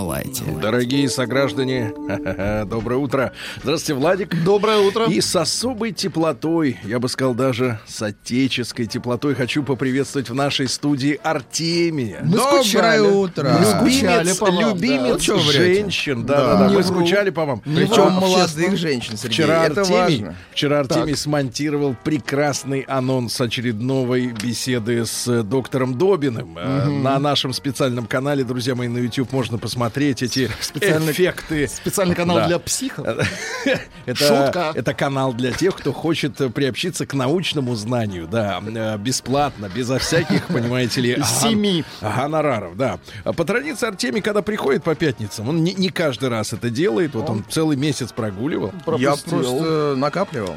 На лайте. Дорогие сограждане, доброе утро. Здравствуйте, Владик. Доброе утро. И с особой теплотой, я бы сказал, даже с отеческой теплотой хочу поприветствовать в нашей студии Артемия. Мы Доброе скучали. утро. Мы скучали Любимец, по вам, любимец да. Врете? женщин. Да, Да. да, да, Не мы скучали по вам. Причем молодых женщин, Сергей. Вчера это Артемий, важно. вчера Артемий смонтировал прекрасный анонс очередной беседы с доктором Добиным. Э, На нашем специальном канале, друзья мои, на YouTube можно посмотреть эти Специальный- эффекты. Специальный канал Да. для психов. Это, Шутка. это канал для тех, кто хочет приобщиться к научному знанию, да, бесплатно, безо всяких, понимаете ли, Семи. гонораров, да. По традиции Артемий, когда приходит по пятницам, он не, не каждый раз это делает, вот он целый месяц прогуливал. Я Пропустил. просто накапливал.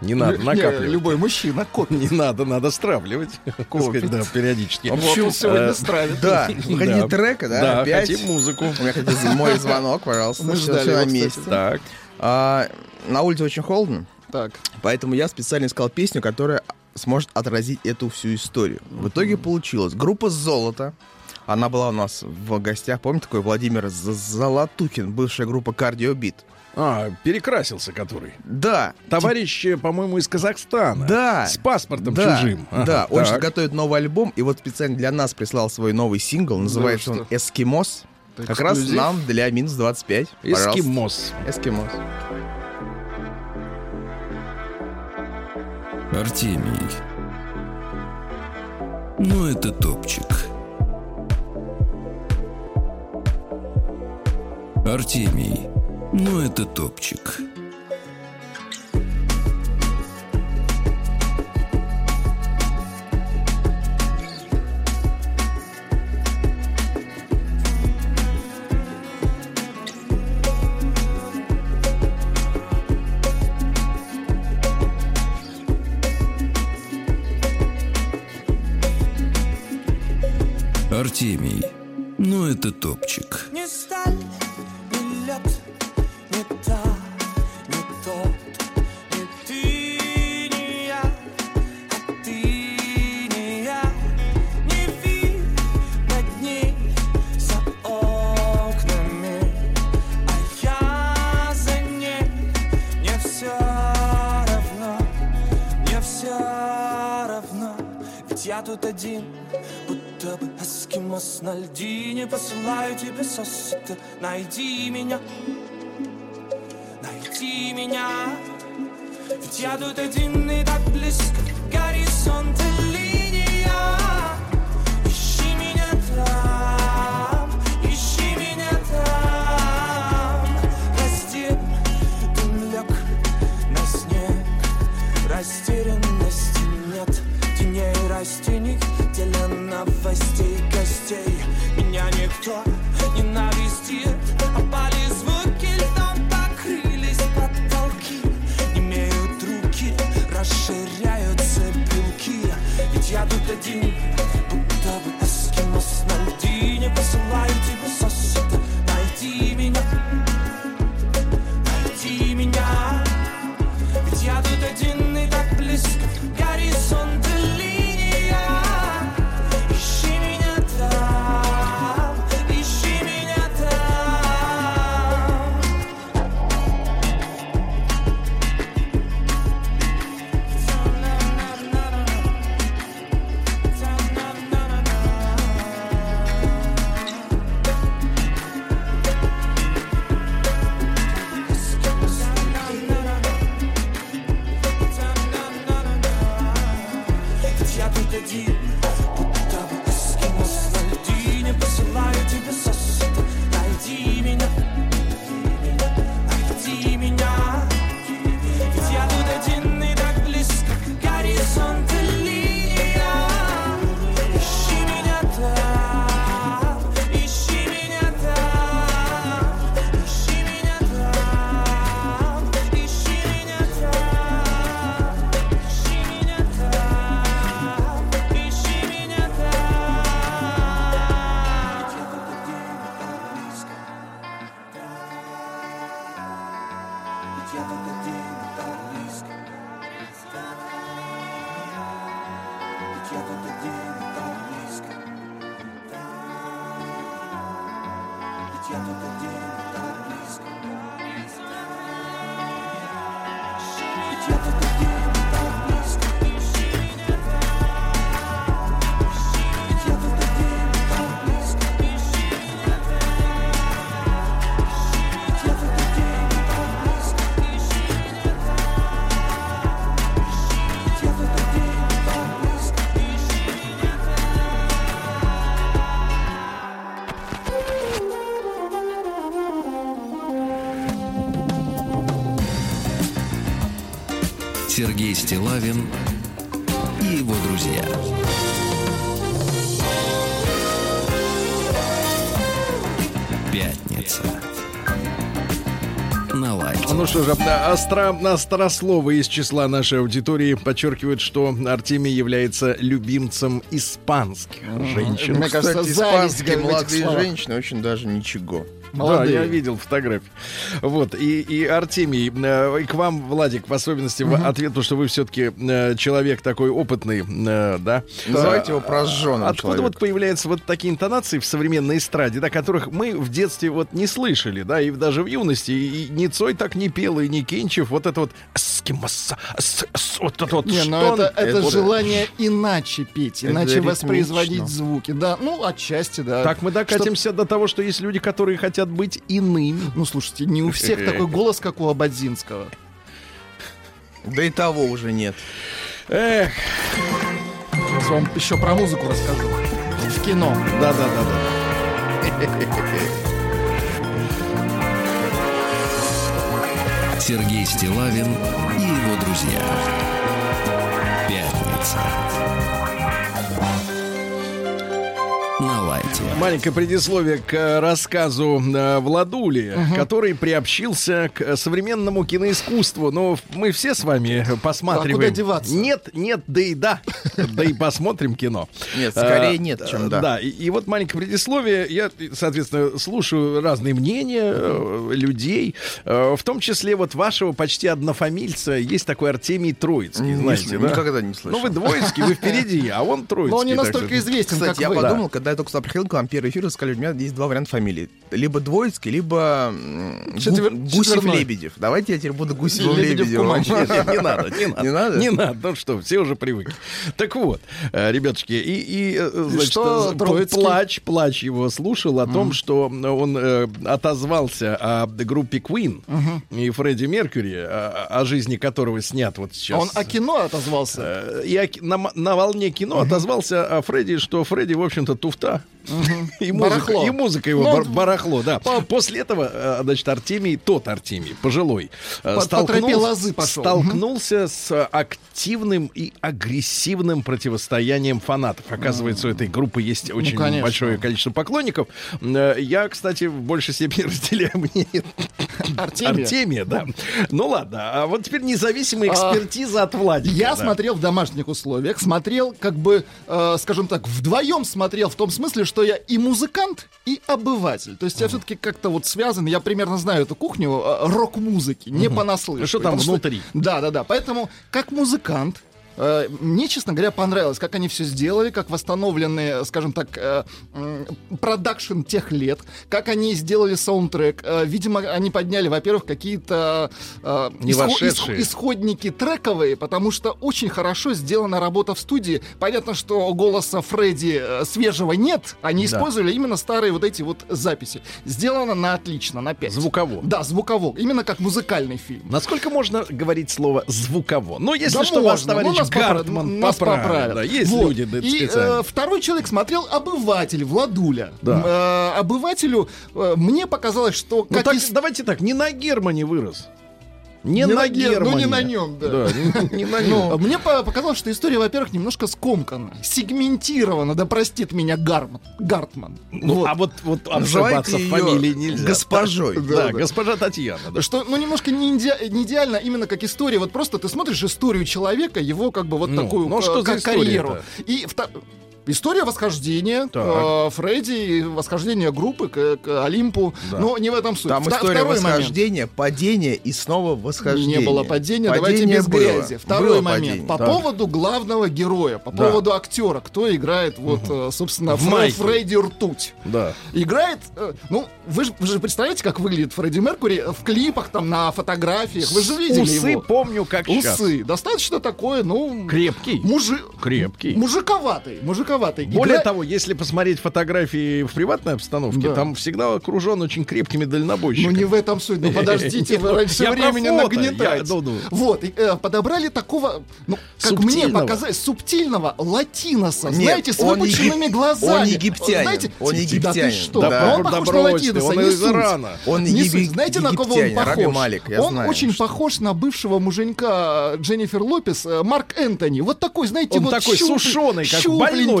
Не надо Лю- накапливать. Любой мужчина копит. Не надо, надо стравливать. сказать, Да, периодически. Вот он сегодня Э, стравит. Да, хотите трека, да? Да, Опять? хотим музыку. У меня хотите мой звонок, пожалуйста. Мы ждали на месте. Так. А, на улице очень холодно, Так. поэтому я специально искал песню, которая сможет отразить эту всю историю. В итоге получилось. Группа «Золото». Она была у нас в гостях. Помните такой Владимир Золотухин, бывшая группа «Кардиобит»? А, перекрасился который. Да. Товарищ, э, по-моему, из Казахстана. Да. С паспортом да, чужим. Ага, да, он так. готовит новый альбом, и вот специально для нас прислал свой новый сингл, называется он «Эскимос». Это Как раз эксклюзив. нам для минус 25. Пожалуйста. Эскимос. Эскимос. Артемий. Ну, это топчик. Артемий. Ну, это топчик. Артемий. Ну, это топчик. Не сталь, не тут один, будто бы эскимос на льдине. Посылаю тебе сосуды, найди меня, найди меня. Ведь я тут один и так близко, горизонт и линия. Ищи меня там, ищи меня там. Раздел, дым лег на снег. Растерянности нет, теней растений Деле новостей, гостей Меня никто не навестит do что же, остро, острословы из числа нашей аудитории подчеркивают, что Артемий является любимцем испанских женщин. Мне кажется, Кстати, испанские молодые женщины очень даже ничего. Молодые. Да, я видел фотографии. Вот, и, и Артемий, э, и к вам, Владик, в особенности в ответ, потому что вы все-таки человек такой опытный, э, да? Называйте его прожженным Откуда человеком. вот появляются вот такие интонации в современной эстраде, да, которых мы в детстве вот не слышали, да, и даже в юности, и ни Цой так не пел, и ни Кинчев, вот это вот «скимаса», «с- с», вот это вот Не, что ну это, это вот- желание иначе петь, Это иначе воспроизводить звуки. Да, ну, отчасти, да. Так мы докатимся до того, что есть люди, которые хотят быть иными. Ну, слушайте, не у всех такой голос, как у Абадзинского. Да и того уже нет. Эх, Сейчас вам еще про музыку расскажу. В кино. да-да-да-да. Сергей Стилавин и его друзья. Пятница. Маленькое предисловие к э, рассказу э, Владули, который приобщился к э, современному киноискусству. Но мы все с вами посматриваем. А куда деваться? Нет, нет, да и да. Да и посмотрим кино. Нет, скорее нет, чем да. Да, и, вот маленькое предисловие. Я, соответственно, слушаю разные мнения людей, в том числе вот вашего почти однофамильца. Есть такой Артемий Троицкий, знаете? Никогда не слышал. Ну, вы двоицкий, вы впереди, а он Троицкий. Но он не настолько известен, Кстати, как я подумал, когда я только сюда приходил к вам первый эфир, сказали, у меня есть два варианта фамилии. Либо Двоицкий, либо Четвер-. Гусев-Лебедев. Давайте я теперь буду Гусевым Лебедев Лебедевым. Кумач. Нет, нет, не надо, не надо. Не надо? Не надо, ну что, все уже привыкли. Так вот, э, ребятушки, и, и, э, значит, что э, плач, плач его слушал о том, что он отозвался о группе Queen и Фредди Меркьюри, о, жизни которого снят вот сейчас. Он о кино отозвался. И м- на волне кино отозвался о Фредди, что Фредди, в общем-то, туфта. И музыка, Барахло. и музыка его Ну, барахло, да. После этого, э, значит, Артемий, тот Артемий, пожилой, э, По- по лозы пошел. столкнулся с активным и агрессивным противостоянием фанатов. Оказывается, у этой группы есть очень Ну, большое количество поклонников. Э, Я, кстати, в большей степени разделяю мнение Артемия. Артемия, да. Ну ладно, а вот теперь независимая А, экспертиза от Владика. Я да. смотрел в домашних условиях, смотрел как бы, э, скажем так, вдвоем смотрел в том смысле, что я и музыкант, и обыватель. То есть я все-таки как-то вот связан, я примерно знаю эту кухню э, рок-музыки, не понаслышке. Что там внутри? Да, да, да. Поэтому как музыкант мне, честно говоря, понравилось, как они все сделали, как восстановлены, скажем так, э, продакшн тех лет, как они сделали саундтрек. Э, Видимо, они подняли, во-первых, какие-то э, Не исхо- вошедшие. исхо- исходники трековые, потому что очень хорошо сделана работа в студии. Понятно, что голоса Фредди э, свежего нет, они Да. использовали именно старые вот эти вот записи. Сделано на отлично, на 5. Звуково. Да, звуково. Именно как музыкальный фильм. Насколько можно говорить слово звуково? Ну, если Да что, вас можно, товарищ ну, нас Гартман попра- нас поправят. Да, есть Вот. люди И э, второй человек смотрел обыватель Владуля. Да. Э, обывателю э, мне показалось, что Ну, как так, из- давайте так, не на Германе вырос. Не, Не на на Гер- ну, не на нем, да. не, не на Ну, нем. мне по- показалось, что история, во-первых, немножко скомкана, сегментирована, да простит меня Гарман, Гартман. Ну, Вот. а вот, вот её фамилии нельзя. госпожой. Да, Да, да. госпожа Татьяна. да. Что, ну, немножко не, иде- не идеально, именно как история. Вот просто ты смотришь историю человека, его как бы вот Ну, такую ну, а что за как история-то? карьеру. И вто- История восхождения Так. э, Фредди и восхождения группы к, к Олимпу. Но не в этом суть. Там Вта- история второй момент. восхождения, падения и снова восхождения. Не было падения, давайте Падение без было. грязи. Второй Было момент. падение. По Так. поводу главного героя, по Да. поводу актера, кто играет, вот, э, собственно, В Фре- майке. Фредди Ртуть. Да. Играет, э, ну, вы же, вы же представляете, как выглядит Фредди Меркури в клипах, там, на фотографиях. Вы же видели Усы его. помню, как сейчас. Усы. Достаточно такой, ну... Крепкий. Мужи... Крепкий. Мужиковатый, мужиковатый. Более Игра- того, если посмотреть фотографии в приватной обстановке, Да. там всегда окружен очень крепкими Ну дальнобойщиками. не в этом суть. Ну подождите, вы Ну, раньше я про времени нагнетаете. ну, ну. Вот, э, подобрали такого, ну, как мне показалось, субтильного латиноса, знаете, с выпученными глазами. он египтянин, Знаете, он Да ты египтянин, что? он похож на латиноса, он из. Ирана. Он. Знаете, на кого он египтянин, похож? Он очень похож на бывшего муженька Дженнифер Лопес, э, Марк Энтони. Вот такой, знаете, вот такой сушеный, как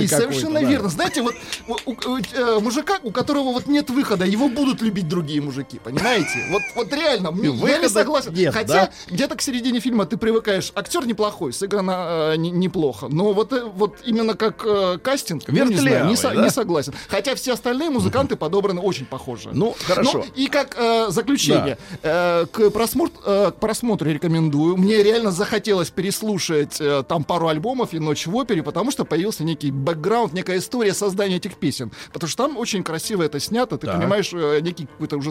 щупленький, больной совершенно да. верно. Знаете, вот у, у- у, э, мужика, у которого вот нет выхода, его будут любить другие мужики, понимаете? Вот, вот реально, м- я не согласен. нет, Хотя да? где-то к середине фильма ты привыкаешь, актер неплохой, сыграно э, не- неплохо, но вот, э, вот именно как э, кастинг, ну, не, знаю, не, со- да? не согласен. Хотя все остальные музыканты подобраны очень похоже. Ну, хорошо. Ну, и как э, заключение, э, к, просмотр, э, к просмотру рекомендую. Мне реально захотелось переслушать э, там пару альбомов и «Ночь в опере», потому что появился некий бэкграунд, некая история создания этих песен. Потому что там очень красиво это снято, ты Так. понимаешь, э, некий какой-то уже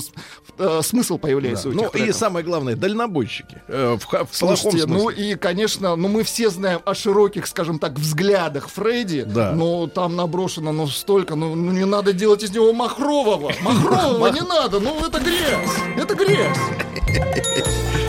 э, смысл появляется у Ну этих и треков. самое главное, дальнобойщики. Э, в, в Слушайте, ну и, конечно, ну мы все знаем о широких, скажем так, взглядах Фредди, Да. но там наброшено, ну столько, ну, ну не надо делать из него махрового, махрового не надо, ну это грязь, это грязь.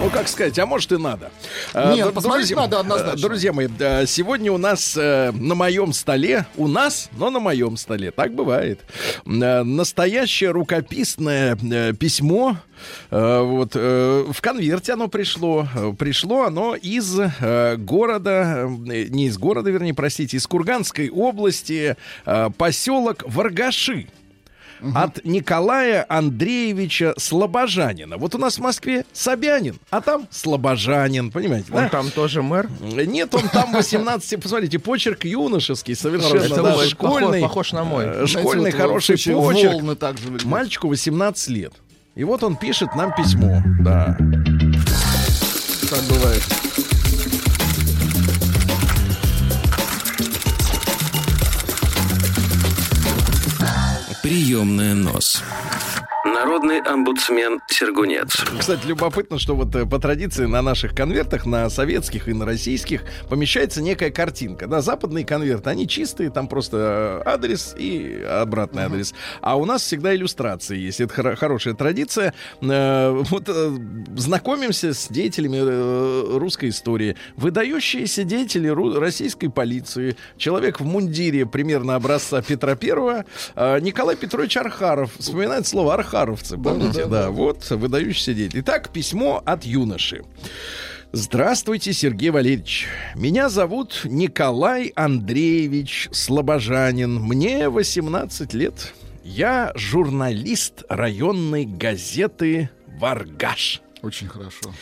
Ну, как сказать, а может и надо. А, Нет, д- посмотреть надо однозначно. э, Друзья мои, сегодня у нас э, на моем столе, у нас, но на моем столе, так бывает, э, настоящее рукописное э, письмо. э, вот э, в конверте оно пришло. Э, Пришло оно из э, города, э, не из города, вернее, простите, из Курганской области, э, поселок Варгаши от Николая Андреевича Слобожанина. Вот у нас в Москве Собянин, а там Слобожанин, понимаете, Он да? там тоже мэр. Нет, он там 18, посмотрите, почерк юношеский, совершенно, да, очень школьный, похож- похож на мой. э, Знаете, школьный вот в хороший почерк. Волны также выглядят. Мальчику 18 лет. И вот он пишет нам письмо, да. Так бывает. Приемная нос. Народный омбудсмен Сергунец. Кстати, любопытно, что вот э, по традиции на наших конвертах, на советских и на российских, помещается некая картинка. Да, западные конверты, они чистые, там просто э, адрес и обратный адрес. А у нас всегда иллюстрации есть. Это хоро- хорошая традиция. Э, Вот знакомимся с деятелями русской истории. Выдающиеся деятели ру- российской полиции. Человек в мундире примерно образца Петра Первого. Николай Петрович Архаров. Вспоминает слово архаровцы. Помните? Да, вот выдающийся деятель. Итак, письмо от юноши. Здравствуйте, Сергей Валерьевич. Меня зовут Николай Андреевич Слобожанин. Мне 18 лет. Я журналист районной газеты «Варгаш». Очень хорошо.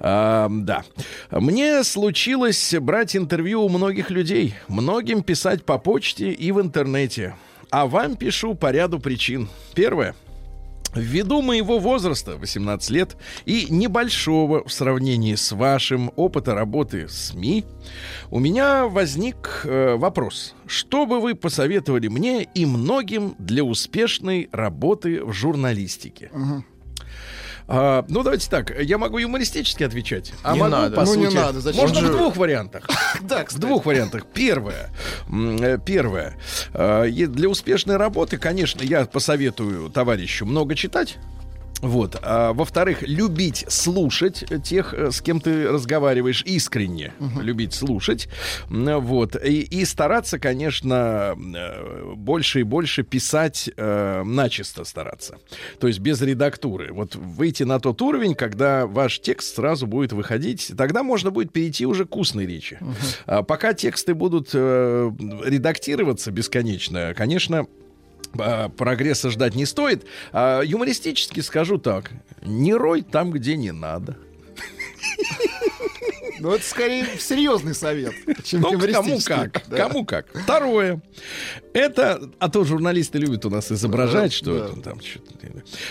А, да. Мне случилось брать интервью у многих людей, многим писать по почте и в интернете. А вам пишу по ряду причин. Первое. Ввиду моего возраста, 18 лет, и небольшого в сравнении с вашим опыта работы с СМИ, у меня возник э, вопрос. Что бы вы посоветовали мне и многим для успешной работы в журналистике? А, ну, давайте так. Я могу юмористически отвечать. А Не могу, надо. по Ну, не сути- надо, зачем Можно же? в двух вариантах. Да, В двух вариантах. Первое. Э, Первое. Е- Для успешной работы, конечно, я посоветую товарищу много читать. Вот. А, во-вторых, любить слушать тех, э, с кем ты разговариваешь, искренне любить слушать. Вот. И, и стараться, конечно, э, больше и больше писать, э, начисто стараться. То есть без редактуры. Вот выйти на тот уровень, когда ваш текст сразу будет выходить, тогда можно будет перейти уже к устной речи. А пока тексты будут э, редактироваться бесконечно, конечно, прогресса ждать не стоит. А, юмористически скажу так. Не рой там, где не надо. Ну, это скорее серьезный совет, чем Ну, кому как. Да. Кому как. Второе. Это, а то журналисты любят у нас изображать, Да, что да. это там что-то.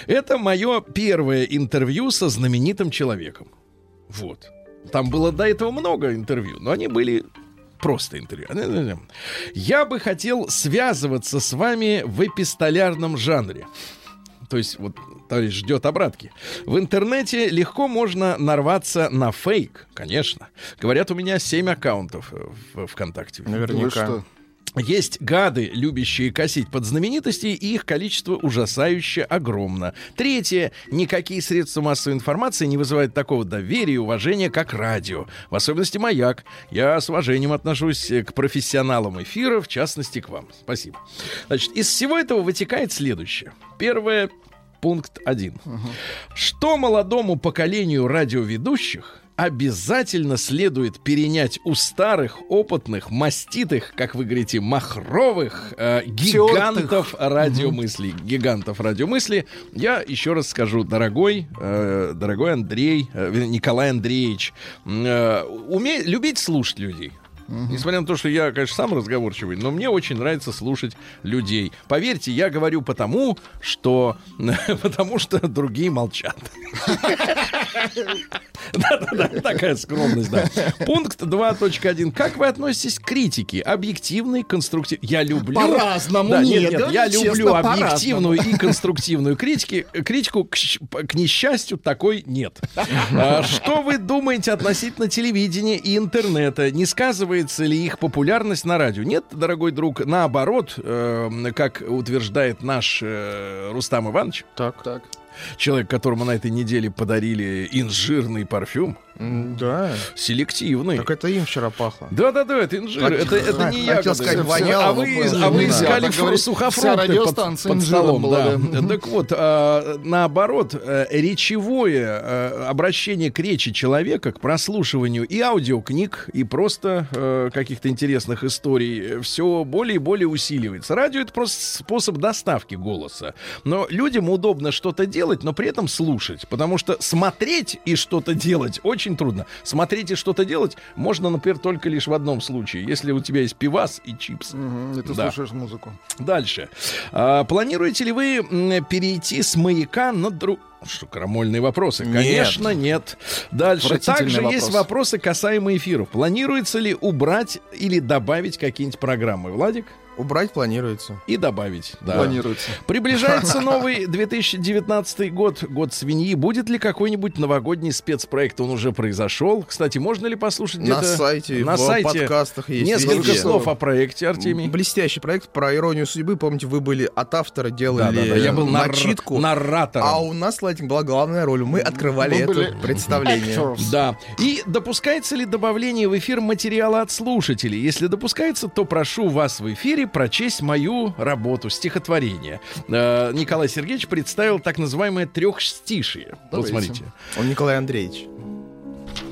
Это мое первое интервью со знаменитым человеком. Вот. Там было до этого много интервью, но они были просто интервью. Я бы хотел связываться с вами в эпистолярном жанре. То есть, вот товарищ ждет обратки. В интернете легко можно нарваться на фейк, конечно. Говорят, у меня 7 аккаунтов в ВКонтакте. Вы Наверняка. Есть гады, любящие косить под знаменитости, и их количество ужасающе огромно. Третье. Никакие средства массовой информации не вызывают такого доверия и уважения, как радио. В особенности «Маяк». Я с уважением отношусь к профессионалам эфира, в частности, к вам. Спасибо. Значит, из всего этого вытекает следующее. Первое. Пункт один. Что молодому поколению радиоведущих обязательно следует перенять у старых, опытных, маститых, как вы говорите, махровых э, гигантов радиомысли. Гигантов радиомысли. Я еще раз скажу, дорогой, э, дорогой Андрей, э, Николай Андреевич, э, умей, любить слушать людей. Несмотря на то, что я, конечно, сам разговорчивый, но мне очень нравится слушать людей. Поверьте, я говорю потому, что потому что другие молчат. Да-да-да, такая скромность, да. Пункт 2.1. Как вы относитесь к критике? Объективной, конструктивной? Я люблю... По-разному, Да, нет, я люблю объективную и конструктивную критики. Критику, к несчастью, такой нет. А, Что вы думаете относительно телевидения и интернета? Не сказывается ли их популярность на радио? Нет, дорогой друг, наоборот, э, как утверждает наш э, Рустам Иванович, Так. Так. человек, которому на этой неделе подарили инжирный парфюм, Да. селективный. Так это им вчера пахло. Да-да-да, это инжир. Хот- Это, это не хотел ягоды. сказать, воняло, а но вы, а вы искали. Вся сухофрукты под, под столом. была, да. да. Так вот, а, наоборот, э, речевое э, обращение к речи человека, к прослушиванию и аудиокниг, и просто э, каких-то интересных историй все более и более усиливается. Радио — это просто способ доставки голоса. Но людям удобно что-то делать, но при этом слушать. Потому что смотреть и что-то делать очень трудно. Смотреть и что-то делать можно, например, только лишь в одном случае. Если у тебя есть пивас и чипсы. Мгм, И ты Да. слушаешь музыку. Дальше. А, планируете ли вы перейти с маяка на друг... Что, крамольные вопросы? Нет. Конечно, нет. Дальше. Также есть вопрос. вопросы касаемые эфиров. Планируется ли убрать или добавить какие-нибудь программы? Владик? Убрать планируется. И добавить. Да. Планируется. Приближается новый 2019 год, год свиньи. Будет ли какой-нибудь новогодний спецпроект? Он уже произошел. Кстати, можно ли послушать На где-то сайте, на в сайте подкастах есть. несколько везде. слов о проекте, Артемий? Блестящий проект про иронию судьбы. Помните, вы были от автора, делали Да-да-да, я был нар- начитку. нарратором. А у нас, Владик, была главная роль. Мы открывали Мы это были представление. actors. Да. И допускается ли добавление в эфир материала от слушателей? Если допускается, то прошу вас в эфире прочесть мою работу, стихотворение. Э, Николай Сергеевич представил так называемое трехстишие. Вот смотрите. Он Николай Андреевич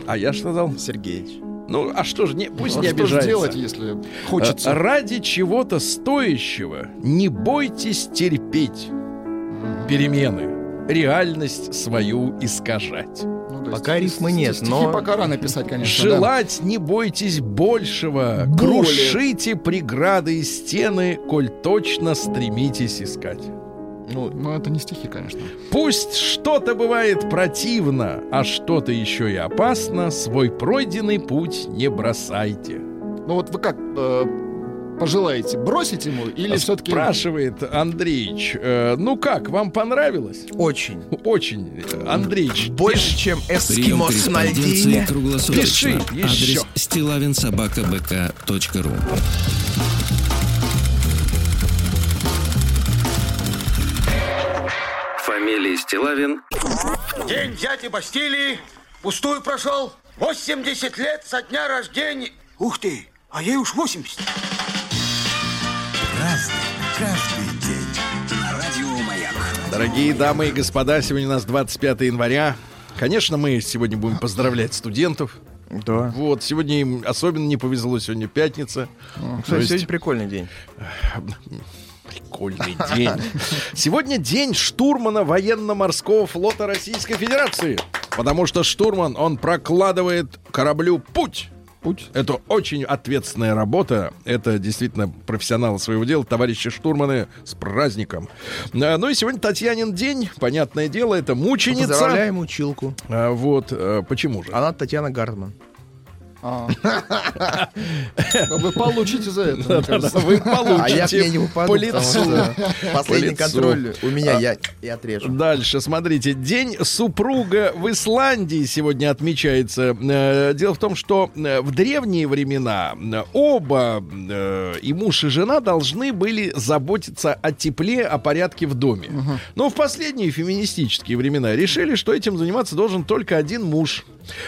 А я что сказал? Сергеевич. Ну, а что же, не, пусть А не что же обижается. делать, если Э, хочется? Ради чего-то стоящего не бойтесь терпеть перемены, реальность свою искажать. Ну, есть пока рифмы нет, стихи но- пока рано писать, конечно. да. Желать не бойтесь большего, Боли. крушите преграды и стены, коль точно стремитесь искать. Ну, Но это не стихи, конечно. Пусть что-то бывает противно, а что-то еще и опасно, свой пройденный путь не бросайте. Ну вот вы как э, пожелаете, бросить ему или все-таки... Спрашивает Андреич, э, ну как, вам понравилось? очень. Очень, э, Андреич. Больше, чем Прием эскимос на льдине. Пиши еще. Адрес стилавинсобакабк.ру Фамилия, Стилавин День дяди Бастилии пустую прошел. 80 лет со дня рождения. Ух ты, а ей уж 80. Дорогие дамы и господа, сегодня у нас 25 января. Конечно, мы сегодня будем поздравлять студентов. Да. Вот, сегодня им особенно не повезло, сегодня пятница. То Кстати, есть- сегодня прикольный день. Прикольный день. Сегодня день штурмана военно-морского флота Российской Федерации. Потому что штурман, он прокладывает кораблю путь. Путь. Это очень ответственная работа. Это действительно профессионалы своего дела. Товарищи штурманы, с праздником. А, Ну и сегодня Татьянин день. Понятное дело, это мученица. Поздравляем училку. А, Вот, э, почему же? Она Татьяна Гартман. А. Вы получите за это. Вы получите А я к ней не упаду, последний контроль у меня, я, я отрежу. Дальше, смотрите, День супруга в Исландии сегодня отмечается. Э, Дело в том, что э, в древние времена э, оба, и муж, и жена, должны были заботиться о тепле, о порядке в доме. Но в последние феминистические времена решили, что этим заниматься должен только один муж.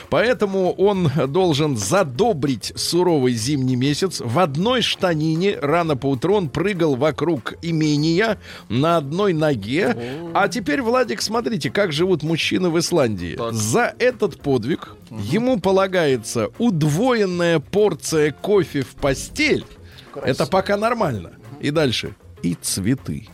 Поэтому он должен задобрить суровый зимний месяц. В одной штанине рано поутру он прыгал вокруг имения на одной ноге. А теперь, Владик, смотрите, как живут мужчины в Исландии. За этот подвиг ему полагается удвоенная порция кофе в постель. Это пока нормально. И дальше. И цветы.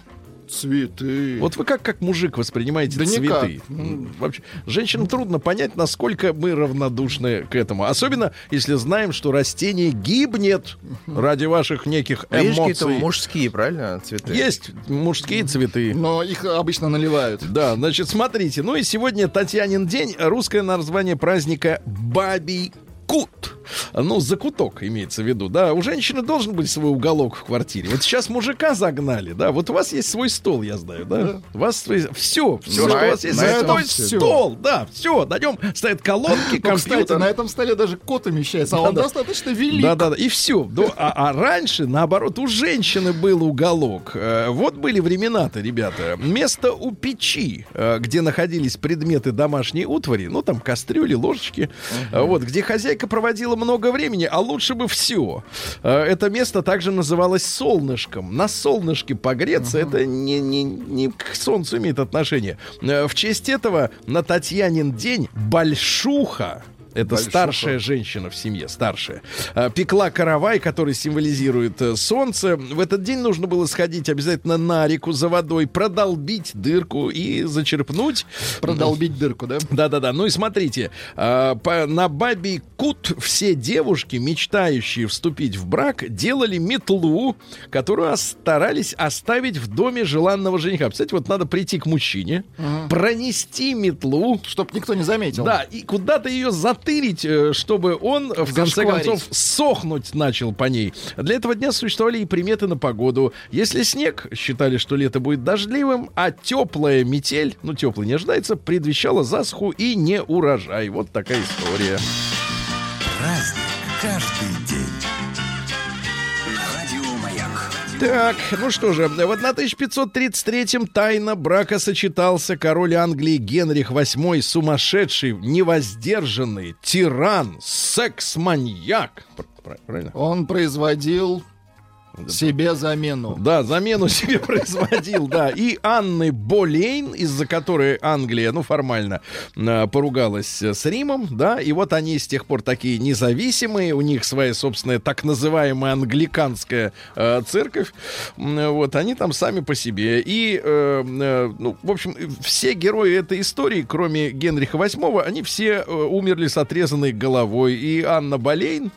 Цветы. Вот вы как, как мужик воспринимаете Да цветы? никак. Вообще, женщинам трудно понять, насколько мы равнодушны к этому. Особенно, если знаем, что растение гибнет ради ваших неких это эмоций. мужские, правильно, цветы? Есть мужские цветы. Но их обычно наливают. Да, значит, смотрите. Ну и сегодня Татьянин день. Русское название праздника Бабий Кут. Ну, закуток имеется в виду, да. У женщины должен быть свой уголок в квартире. Вот сейчас мужика загнали, да. Вот у вас есть свой стол, я знаю, да. У вас все, все, что у На- вас есть, на свой всё. стол, да, все. На нем стоят колонки, Ну, кстати, компьютер. на этом столе даже кот умещается, а он достаточно велик. Да, да, да. И все. а, а раньше, наоборот, у женщины был уголок. Э, Вот были времена-то, ребята. Место у печи, э, где находились предметы домашней утвари, ну там кастрюли, ложечки, вот, где хозяйка проводила много времени, а лучше бы все. Это место также называлось солнышком. На солнышке погреться это не, не, не к солнцу имеет отношение. Э, В честь этого на Татьянин день большуха это Большуха. старшая женщина в семье, старшая. А, Пекла каравай, который символизирует э, солнце. В этот день нужно было сходить обязательно на реку за водой, продолбить дырку и зачерпнуть. Продолбить дырку, да? Да-да-да. Ну и смотрите, а, на бабий кут все девушки, мечтающие вступить в брак, делали метлу, которую старались оставить в доме желанного жениха. Кстати, вот надо прийти к мужчине, пронести метлу, Чтоб никто не заметил. да, и куда-то ее затырить, э, чтобы он, в конце Зашкварить. концов, сохнуть начал по ней. Для этого дня существовали и приметы на погоду. Если снег, считали, что лето будет дождливым, а теплая метель, ну, теплый не ожидается, предвещала засуху и не урожай. Вот такая история. Праздник каждый день. Так, ну что же, на 1533-м тайно брака сочетался король Англии Генрих VIII, сумасшедший, невоздержанный, тиран, секс-маньяк. Пр- Правильно? Он производил себе замену. Да, замену себе производил, да. И Анны Болейн, из-за которой Англия, ну, формально э, поругалась с Римом, да, и вот они с тех пор такие независимые, у них своя собственная так называемая англиканская э, церковь, вот, они там сами по себе. И, э, э, ну, в общем, все герои этой истории, кроме Генриха VIII, они все э, умерли с отрезанной головой. И Анна Болейн,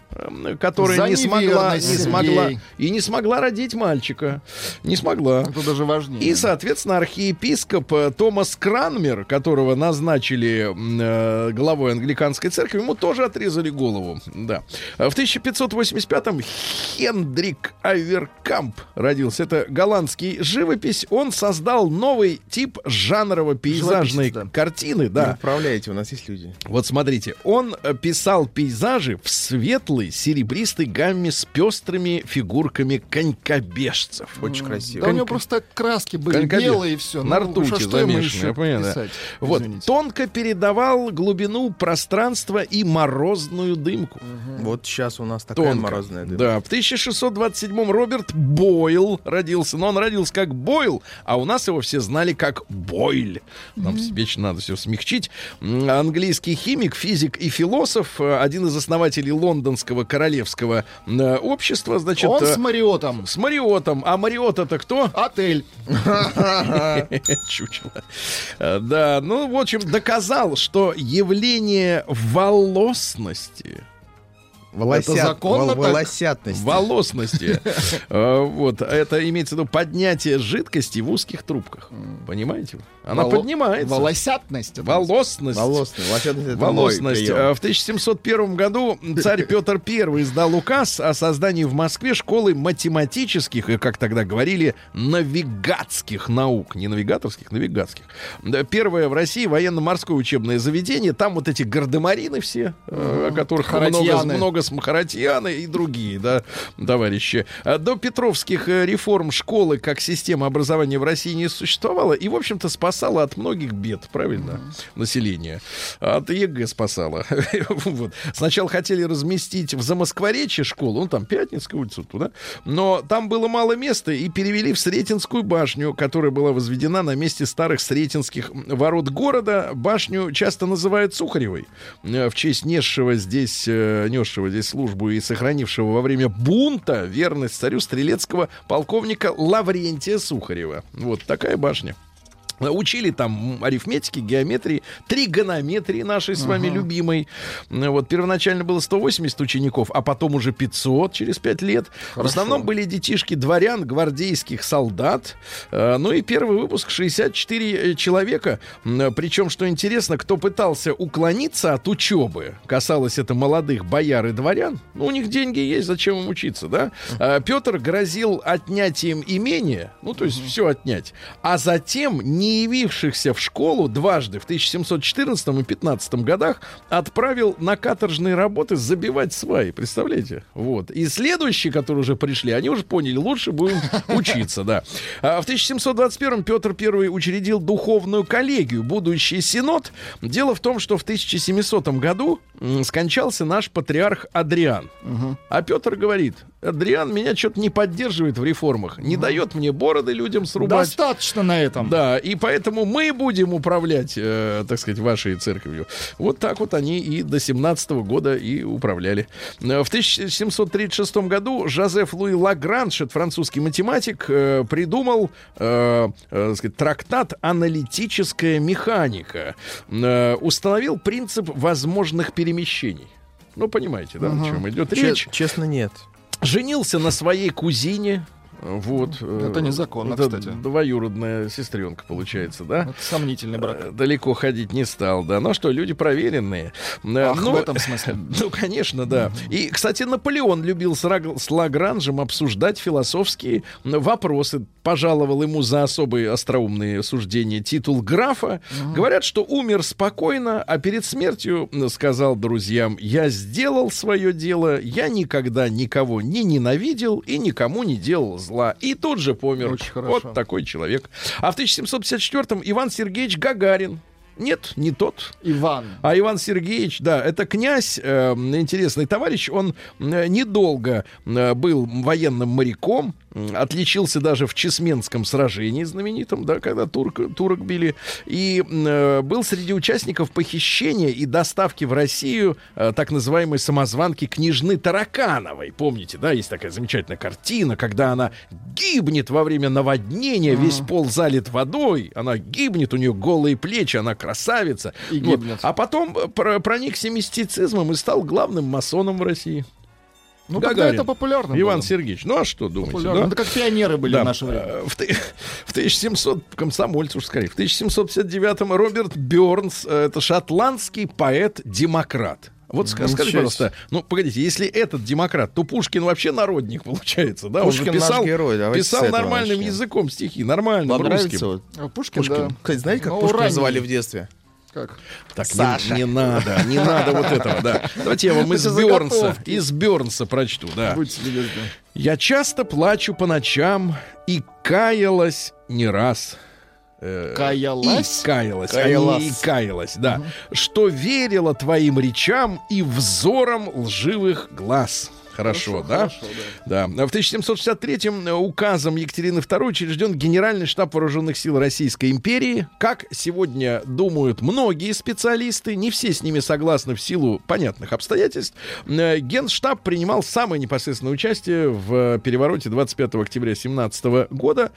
которая За не смогла, не смогла, и не смогла родить мальчика. Не смогла. Это даже важнее. И, соответственно, архиепископ э, Томас Кранмер, которого назначили э, главой англиканской церкви, ему тоже отрезали голову. Да. А В 1585-м Хендрик Аверкамп родился. Это голландский живопись. Он создал новый тип жанрово-пейзажной да. картины. Да. управляете, у нас есть люди. Вот смотрите, он э, писал пейзажи в светлой серебристой гамме с пестрыми фигурками фигурами конькобежцев. Очень красиво. Да у него просто краски были белые и все. На ртути понимаю, да. Вот, тонко передавал глубину пространства и морозную дымку. Вот сейчас у нас такая Тонко. морозная дымка. Да, в 1627-м Роберт Бойл родился. Но он родился как Бойл, а у нас его все знали как Бойль. Нам вечно надо все смягчить. Английский химик, физик и философ, э, один из основателей лондонского королевского э, общества, значит... Он э, с Мариотом. с Мариотом. А Мариот это кто? Отель. Чучело. Э, Да, ну, в общем, доказал, что явление волосности Волосят, Это законно вол- так? волосятность. волосности. Э, Вот, это имеется в виду поднятие жидкости в узких трубках. Понимаете? Она поднимается. Волосятность. Волосность. Волосность. прием. Э, В 1701 году царь Петр I издал указ о создании в Москве школы математических и, как тогда говорили, навигатских наук. Не навигаторских, навигатских. Первое в России военно-морское учебное заведение. Там вот эти гардемарины все, э, о которых много, много с Махаратьяны и другие, да, товарищи. А До петровских э, реформ школы как система образования в России не существовало и, в общем-то, спасала от многих бед, правильно, население. От ЕГЭ спасала. Вот. Сначала хотели разместить в Замоскворечье школу, ну, там, Пятницкая улица туда, но там было мало места и перевели в Сретенскую башню, которая была возведена на месте старых Сретенских ворот города. Башню часто называют Сухаревой, э, в честь несшего здесь, э, несшего здесь службу и сохранившего во время бунта верность царю стрелецкого полковника Лаврентия Сухарева. Вот такая башня. Учили там арифметики, геометрии, тригонометрии нашей с вами любимой. Э, Вот первоначально было 180 учеников, а потом уже 500 через 5 лет. В основном были детишки дворян, гвардейских солдат. Э, Ну и первый выпуск 64 человека. М, Причем, что интересно, кто пытался уклониться от учебы, касалось это молодых бояр и дворян, ну, у них деньги есть, зачем им учиться, да? Э, Петр грозил отнятием имения, ну, то есть все отнять, а затем не явившихся в школу дважды в 1714 и 15 годах отправил на каторжные работы забивать сваи, представляете? Вот. И следующие, которые уже пришли, они уже поняли, лучше будем учиться, да. А в 1721 Петр I учредил духовную коллегию, будущий синод. Дело в том, что в 1700 году скончался наш патриарх Адриан. А Петр говорит, Адриан меня что-то не поддерживает в реформах, не дает мне бороды людям срубать. Достаточно на этом. Да, и поэтому мы будем управлять, э, так сказать, вашей церковью. Вот так вот они и до 17 года и управляли. Э, В 1736 году Жозеф Луи Лагранж, это французский математик, э, придумал э, э, сказать, трактат «Аналитическая механика». Э, установил принцип возможных перемещений. Ну, понимаете, да, о чем идет Че- речь? Честно, нет. Женился на своей кузине. Вот. э, Это незаконно, это кстати. Двоюродная сестренка, получается, да? Это сомнительный брак. Э, Далеко ходить не стал, да. Ну что, люди проверенные. Э, Ах, ну, в этом смысле. Ну, конечно, да. И, кстати, Наполеон любил с, Лагранжем обсуждать философские вопросы. Пожаловал ему за особые остроумные суждения титул графа. Говорят, что умер спокойно, а перед смертью сказал друзьям, я сделал свое дело, я никогда никого не ненавидел и никому не делал зла. И тут же помер. Очень хорошо. Вот такой человек. А в 1754-м Иван Сергеевич Гагарин. Нет, не тот. Иван. А Иван Сергеевич, да, это князь, э, интересный товарищ, он э, недолго э, был военным моряком, отличился даже в Чесменском сражении знаменитом, да, когда турк, турок били, и э, был среди участников похищения и доставки в Россию э, так называемой самозванки княжны Таракановой. Помните, да, есть такая замечательная картина, когда она гибнет во время наводнения, весь пол залит водой, она гибнет, у нее голые плечи, она красавица. И Вот. гибнет. А потом э, про- проникся мистицизмом и стал главным масоном в России. Ну, тогда Гагарин. это популярно Иван было. Сергеевич, ну а что думаете? Популярно. да? Это как пионеры были Да. в наше время. Э, В, в 1700 комсомольцы уж скорее. В 1759 Роберт Бёрнс, э, это шотландский поэт-демократ. Вот ска- скажите, Ничего пожалуйста, ну погодите, если этот демократ, то Пушкин вообще народник получается, да? Пушкин Он писал, наш герой, давайте писал нормальным начнем. языком стихи, нормальным Вам русским. нравится вот А Пушкин, Пушкин? да. Кстати, знаете, как Ну, Пушкина ранний. называли в детстве? Как? Так, не- Саша. Не, надо, не надо вот этого, да. Давайте я вам из Бёрнса, из Бёрнса прочту, да. Будьте любезны. Я часто плачу по ночам и каялась не раз. Э, Каялась? И каялась, Каялась. а не и каялась, да. Что верила твоим речам и взорам лживых глаз. Хорошо, да? Хорошо, да. Да. В 1763-м указом Екатерины II учрежден Генеральный штаб Вооруженных сил Российской империи. Как сегодня думают многие специалисты, не все с ними согласны в силу понятных обстоятельств, э, Генштаб принимал самое непосредственное участие в перевороте 25 октября 17 года.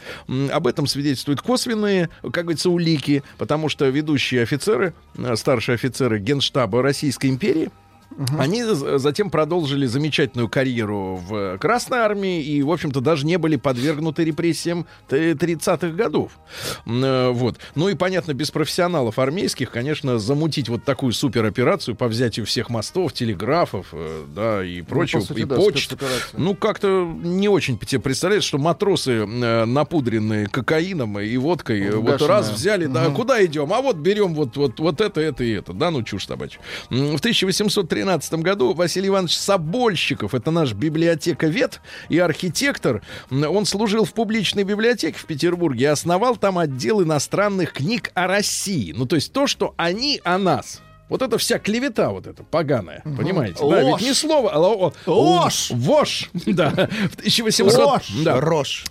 Об этом свидетельствуют косвенные, как говорится, улики, потому что ведущие офицеры, э, старшие офицеры Генштаба Российской империи, Угу. Они затем продолжили замечательную карьеру в э, Красной Армии и, в общем-то, даже не были подвергнуты репрессиям 30-х годов. Э, вот. Ну и, понятно, без профессионалов армейских, конечно, замутить вот такую супероперацию по взятию всех мостов, телеграфов, э, да, и прочего, ну, по сути, и да, почт. Ну, как-то не очень тебе представляешь, что матросы напудренные кокаином и водкой, Угашенная. вот раз взяли, угу. да, «А куда идем? А вот берем вот, вот, вот это, это и это. Да, ну чушь собачья. В 1830 2013 году Василий Иванович Собольщиков, это наш библиотековед и архитектор, он служил в публичной библиотеке в Петербурге и основал там отдел иностранных книг о России. Ну, то есть то, что они о нас. Вот это вся клевета вот эта поганая, угу. понимаете? Ложь. Да, ведь не слово, а л- ложь. Вож, да.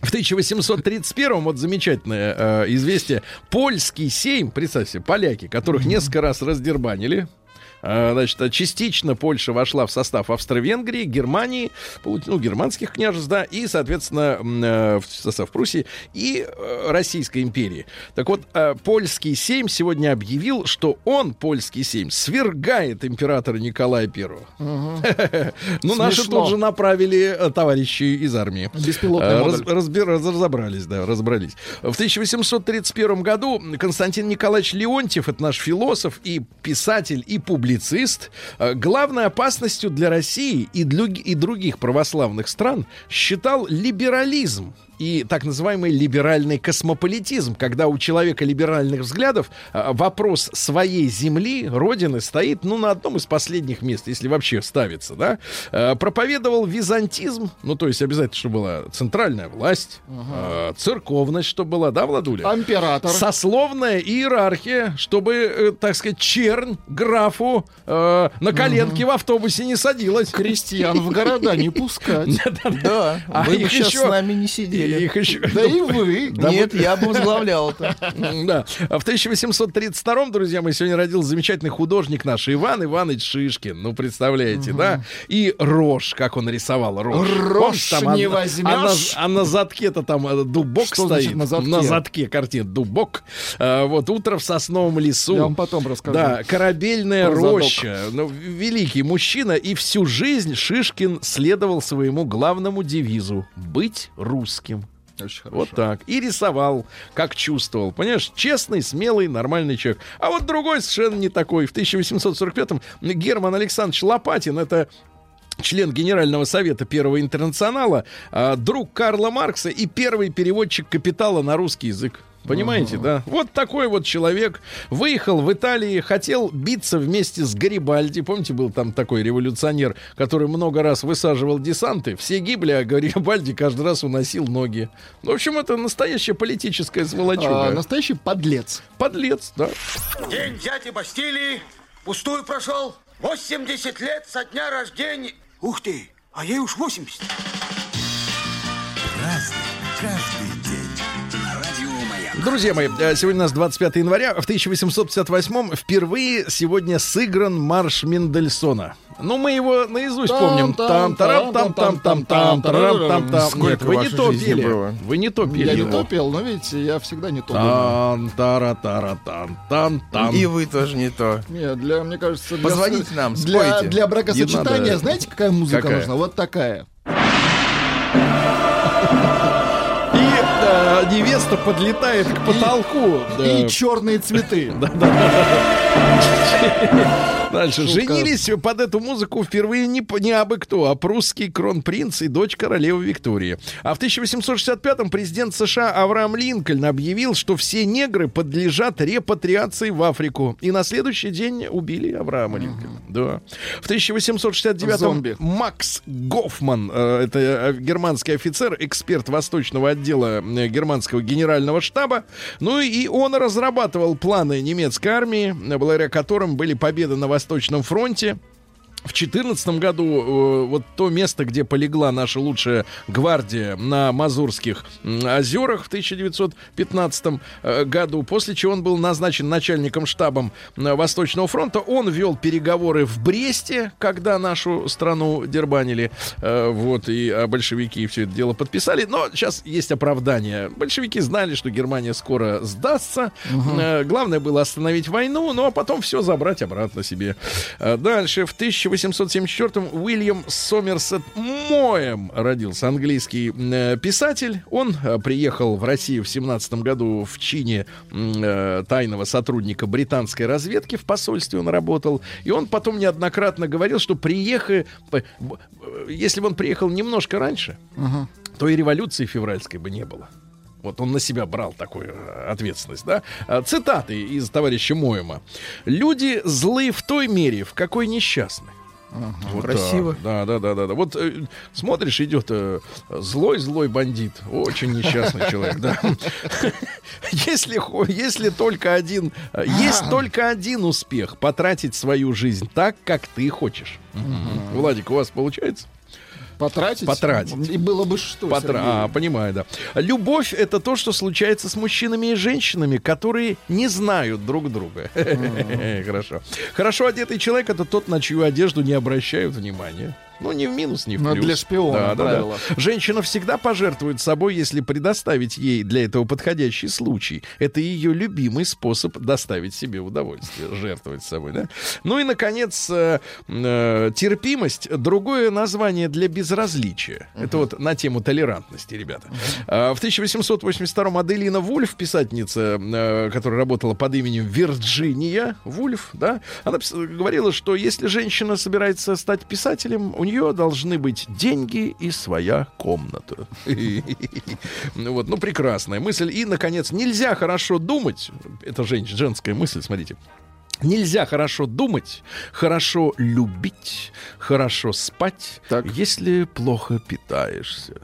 В 1831 вот замечательное э, известие. Польский сейм, представьте, поляки, которых несколько раз раздербанили, Значит, а частично Польша вошла в состав Австро-Венгрии, Германии, ну, германских княжеств, да, и, соответственно, э, в состав Пруссии и э, Российской империи. Так вот, э, польский сейм сегодня объявил, что он, польский сейм, свергает императора Николая Первого. Ну, наши тут же направили товарищей из армии. Беспилотный разобрались, да, разобрались. В 1831 году Константин Николаевич Леонтьев, это наш философ и писатель, и публицист, э, главной опасностью для России и, для, и других православных стран считал либерализм и так называемый либеральный космополитизм, когда у человека либеральных взглядов э, вопрос своей земли, родины стоит, ну, на одном из последних мест, если вообще ставится, да, Э, проповедовал византизм, ну, то есть обязательно, чтобы была центральная власть, э, церковность, чтобы была, да, Владуля? Император. Сословная иерархия, чтобы, э, так сказать, чернь графу э, на коленке в автобусе не садилась. Крестьян в города не пускать. Да, А вы бы сейчас еще- с нами не сидели. Их еще... Да и вы. Нет, я бы возглавлял это. Да. А в 1832 друзья мои, сегодня родился замечательный художник наш Иван Иванович Шишкин. Ну, представляете, да? И рожь, как он рисовал. Рожь Помните, не а- возьмешь? А на, а на задке-то там э, дубок стоит. на задке? картина дубок. А, вот утро в сосновом лесу. Я вам потом расскажу. Да, корабельная роща. Ну, великий мужчина. И всю жизнь Шишкин следовал своему главному девизу — быть русским. Очень Вот так. И рисовал, как чувствовал. Понимаешь, честный, смелый, нормальный человек. А вот другой совершенно не такой. В 1845-м Герман Александрович Лопатин, это член Генерального совета Первого интернационала, а, друг Карла Маркса и первый переводчик «Капитала» на русский язык. Понимаете, да? Вот такой вот человек выехал в Италии, хотел биться вместе с Гарибальди. Помните, был там такой революционер, который много раз высаживал десанты. Все гибли, а Гарибальди каждый раз уносил ноги. В общем, это настоящая политическая сволочуга. А, настоящий подлец. Подлец, да. День дяди Бастилии пустую прошел. 80 лет со дня рождения. Ух ты, а ей уж 80. Друзья мои, э, сегодня у нас 25 января. В 1858 впервые сегодня сыгран марш Мендельсона. Ну, мы его наизусть Там, помним. там, Там, там, там, там, там, там, там. Сколько Нет, вы не то пели. было? Вы не то пели. Я не то пел, но видите, я всегда не то. Тан, тара, тара, тан, тан, тан. И вы тоже не то. Нет, для, мне кажется, для, Позвоните нам, для, спойте. для бракосочетания, Не надо. знаете, какая музыка Какая? нужна? Вот такая. Невеста подлетает к потолку. Да. И черные цветы. Дальше. Женились под эту музыку впервые не, не абы кто, а прусский кронпринц и дочь королевы Виктории. А в 1865-м президент США Авраам Линкольн объявил, что все негры подлежат репатриации в Африку. И на следующий день убили Авраама Линкольна. Да. В 1869-м Зомби. Макс Гофман, э, это э, германский офицер, эксперт восточного отдела э, германского генерального штаба. Ну и он разрабатывал планы немецкой армии, благодаря которым были победы на Восточном фронте. В 2014 году э, вот то место, где полегла наша лучшая гвардия на Мазурских озерах в 1915 э, году, после чего он был назначен начальником штабом э, Восточного фронта, он вел переговоры в Бресте, когда нашу страну дербанили, э, вот, и а большевики все это дело подписали, но сейчас есть оправдание. Большевики знали, что Германия скоро сдастся, Э, главное было остановить войну, ну а потом все забрать обратно себе. Э, Дальше, в 1874-м Уильям Сомерсет Моэм родился, английский э, писатель. Он э, приехал в Россию в 17 году в чине э, тайного сотрудника британской разведки в посольстве он работал. И он потом неоднократно говорил, что приехай, п- б- э, если бы он приехал немножко раньше, то и революции февральской бы не было. Вот он на себя брал такую э, ответственность, да? А, Цитаты из товарища Моема. «Люди злы в той мере, в какой несчастны». Вот Красиво. Да, да, да, да, да. Вот э, смотришь, идет э, злой, злой бандит, очень несчастный человек, да. Если, если только один, э, есть только один успех потратить свою жизнь так, как ты хочешь. Владик, у вас получается? Потратить? Потратить. И было бы что, Потра-? А, понимаю, да. Любовь это то, что случается с мужчинами и женщинами, которые не знают друг друга. Хорошо. Хорошо одетый человек это тот, на чью одежду не обращают внимания. Ну, не в минус, не в Но плюс. для шпиона Да, да, да. Женщина всегда пожертвует собой, если предоставить ей для этого подходящий случай. Это ее любимый способ доставить себе удовольствие, жертвовать собой, да? Ну и, наконец, э, э, терпимость — другое название для безразличия. Это вот на тему толерантности, ребята. А, В 1882-м Аделина Вульф, писательница, э, которая работала под именем Вирджиния Вульф, да, она говорила, что если женщина собирается стать писателем, у нее должны быть деньги и своя комната. Ну Вот, ну, прекрасная мысль. И, наконец, нельзя хорошо думать. Это жен- женская мысль, смотрите. Нельзя хорошо думать, хорошо любить, хорошо спать, Так. если плохо питаешься.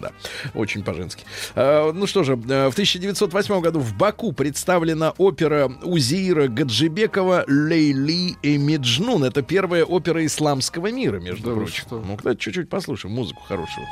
Да, очень по-женски. А, ну что же, э, в 1908 году в Баку представлена опера Узира Гаджибекова «Лейли и Меджнун». Это первая опера исламского мира, между Да прочим. Ну, кстати, чуть-чуть послушаем музыку хорошую.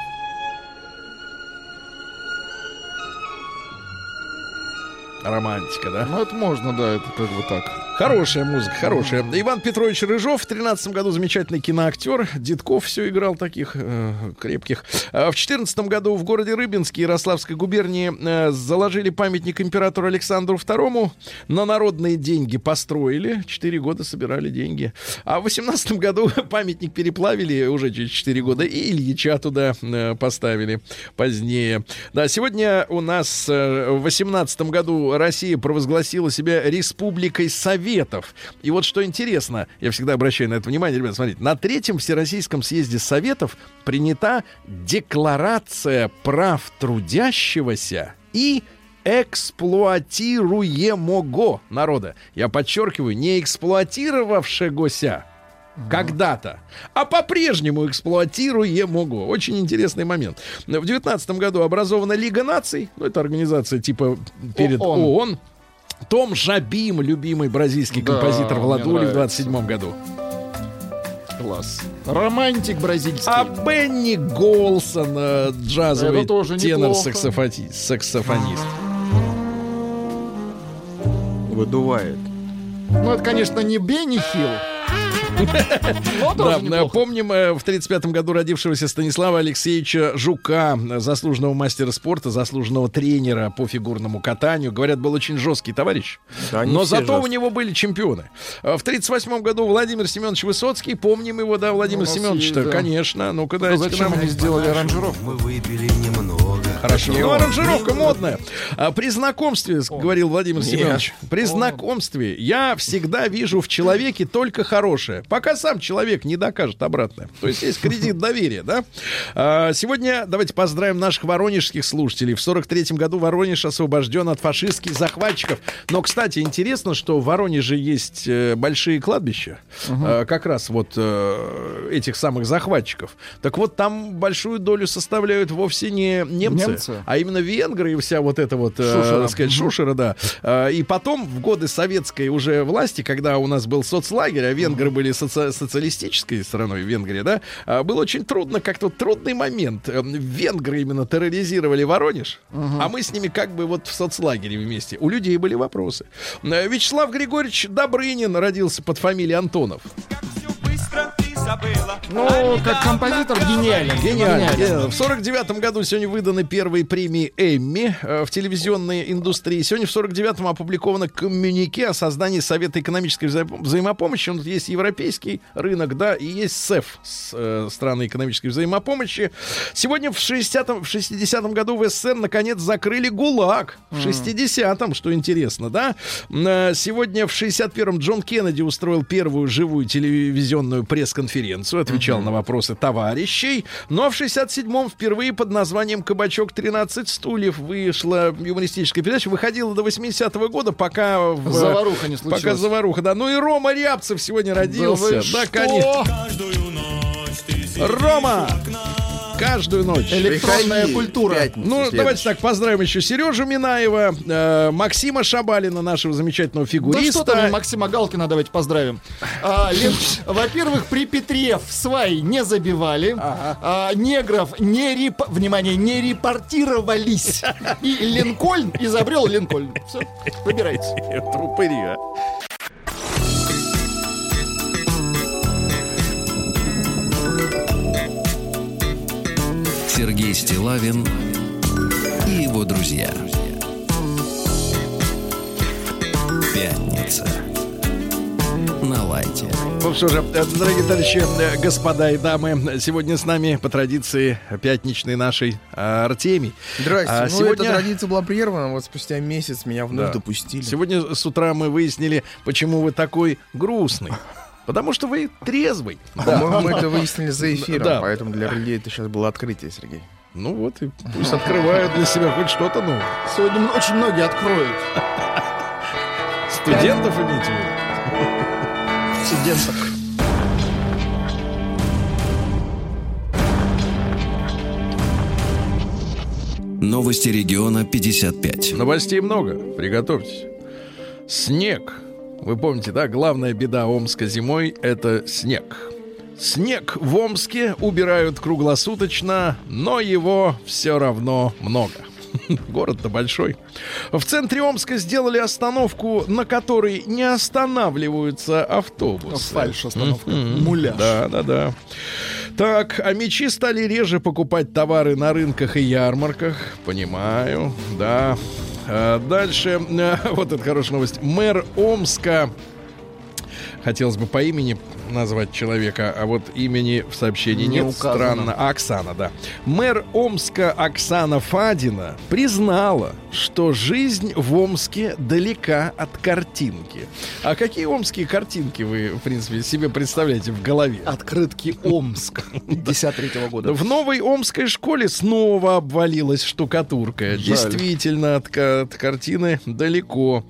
Романтика, да? Ну, это можно, да, это как бы так. Хорошая музыка, хорошая. Иван Петрович Рыжов в 13 году замечательный киноактер. Дедков все играл таких э, крепких. А в 14 году в городе Рыбинске Ярославской губернии э, заложили памятник императору Александру II. На народные деньги построили. Четыре года собирали деньги. А в 18 году памятник переплавили уже через 4 года и Ильича туда э, поставили позднее. Да, сегодня у нас э, в 18 году Россия провозгласила себя республикой Советов. И вот что интересно, я всегда обращаю на это внимание, ребята, смотрите, на третьем Всероссийском съезде Советов принята Декларация прав трудящегося и эксплуатируемого народа. Я подчеркиваю, не эксплуатировавшегося, когда-то, а по-прежнему эксплуатируемого. Очень интересный момент. В 19 году образована Лига наций, ну, это организация типа перед ООН. ООН. Том Жабим, любимый бразильский Да, композитор Владули в нравится. 27 году. Класс. Романтик бразильский. А Бенни Голсон, э, джазовый Это тоже тенор неплохо. саксофони- саксофонист. Выдувает. Ну, это, конечно, не Бенни Хилл. Но Да, помним э, в 35 году родившегося Станислава Алексеевича Жука, э, заслуженного мастера спорта, заслуженного тренера по фигурному катанию. Говорят, был очень жесткий товарищ. Да, но зато у жесткие. него были чемпионы. Э, В 38 году Владимир Семенович Высоцкий, помним его, да, Владимир У нас Семенович-то, есть, да. конечно. Ну-ка, А дайте к зачем они сделали аранжировку? Мы выпили немного Хорошо. Ну, аранжировка модная. А, при знакомстве, с- говорил Владимир Семенович, при знакомстве я всегда вижу в человеке только хорошее, пока сам человек не докажет обратное. То есть есть кредит доверия, да? А, сегодня давайте поздравим наших воронежских слушателей. В 43-м году Воронеж освобожден от фашистских захватчиков. Но, кстати, интересно, что в Воронеже есть э, большие кладбища, э, как раз вот э, этих самых захватчиков. Так вот, там большую долю составляют вовсе не немцы, Немцы? а именно венгры и вся вот эта вот, э, Шушера. так сказать, шушера, да. Э, И потом, в годы советской уже власти, когда у нас был соцлагерь, а венгры были соци- социалистической страной, Венгрия, да, а, было очень трудно, как-то трудный момент. Э, Венгры именно терроризировали Воронеж, а мы с ними как бы вот в соцлагере вместе. У людей были вопросы. Э, Вячеслав Григорьевич Добрынин родился под фамилией Антонов. Ну, как композитор гениален. Гениально. гениально. В сорок девятом году сегодня выданы первые премии Эмми э, в телевизионной индустрии. Сегодня в сорок девятом опубликовано коммюнике о создании Совета экономической взаим- взаимопомощи. Вот есть европейский рынок, да, и есть СЭФ, с, э, страны экономической взаимопомощи. Сегодня в 60-м, в 60-м году в СССР наконец закрыли ГУЛАГ. В 60-м, что интересно, да. Э, Сегодня в 61-м Джон Кеннеди устроил первую живую телевизионную пресс-конференцию, отвечал на вопросы товарищей. А в 67-м впервые под названием «Кабачок 13 стульев» вышла юмористическая передача. Выходила до 80-го года, пока... в- Заваруха не случилась. Пока заваруха, да. Ну и Рома Рябцев сегодня родился. Да, что? конечно. Рома! Каждую ночь. Электронная Приходи культура. пятницу Ну, следующую. давайте так, поздравим еще Сережу Минаева, э, Максима Шабалина, нашего замечательного Да фигуриста. что там, и Максима Галкина давайте поздравим. А, Лен- Во-первых, при Петре в сваи не забивали. А, негров не реп... внимание, не репортировались. И Линкольн изобрел Линкольн. Все, выбирайте. Это упыри, а. Сергей Стилавин и его друзья. Пятница. На лайте. Ну что же, э, дорогие товарищи, э, господа и дамы, сегодня с нами по традиции пятничной нашей э, Артемий. Здрасте. А ну, сегодня- эта традиция была прервана, вот спустя месяц меня вновь Да. допустили. Сегодня с утра мы выяснили, почему вы такой грустный. Потому что вы трезвый. По-моему, мы это выяснили за эфиром, Да. поэтому для людей это сейчас было открытие, Сергей. Ну вот, и пусть открывают для себя хоть что-то новое. Сегодня очень многие откроют. Студентов имеете в виду? Студентов. Новости региона 55. Новостей много, приготовьтесь. Снег. Вы помните, да, главная беда Омска зимой — это снег. Снег в Омске убирают круглосуточно, но его все равно много. Город-то большой. В центре Омска сделали остановку, на которой не останавливаются автобусы. Фальш-остановка. Мгм. Муляж. Да, да, да. Так, а мечи стали реже покупать товары на рынках и ярмарках. Понимаю, да. А дальше, э, вот эта хорошая новость. Мэр Омска, хотелось бы по имени назвать человека, а вот имени в сообщении Не нет. указано. Странно. А, Оксана, да. Мэр Омска Оксана Фадина признала, что жизнь в Омске далека от картинки. А какие омские картинки вы, в принципе, себе представляете в голове? Открытки Омск. 53 года. В новой омской школе снова обвалилась штукатурка. Действительно, от, от картины далеко.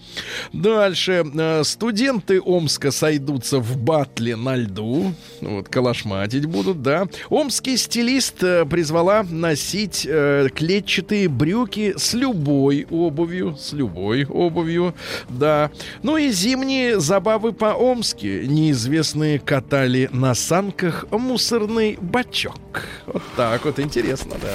Дальше. Э, Студенты Омска сойдутся в батле на льду. Вот, калашматить будут, да. Омский стилист э, призвала носить э, клетчатые брюки с любой обувью. С любой обувью, да. Ну и зимние забавы по-омски. Неизвестные катали на санках мусорный бачок. Вот так вот интересно, да.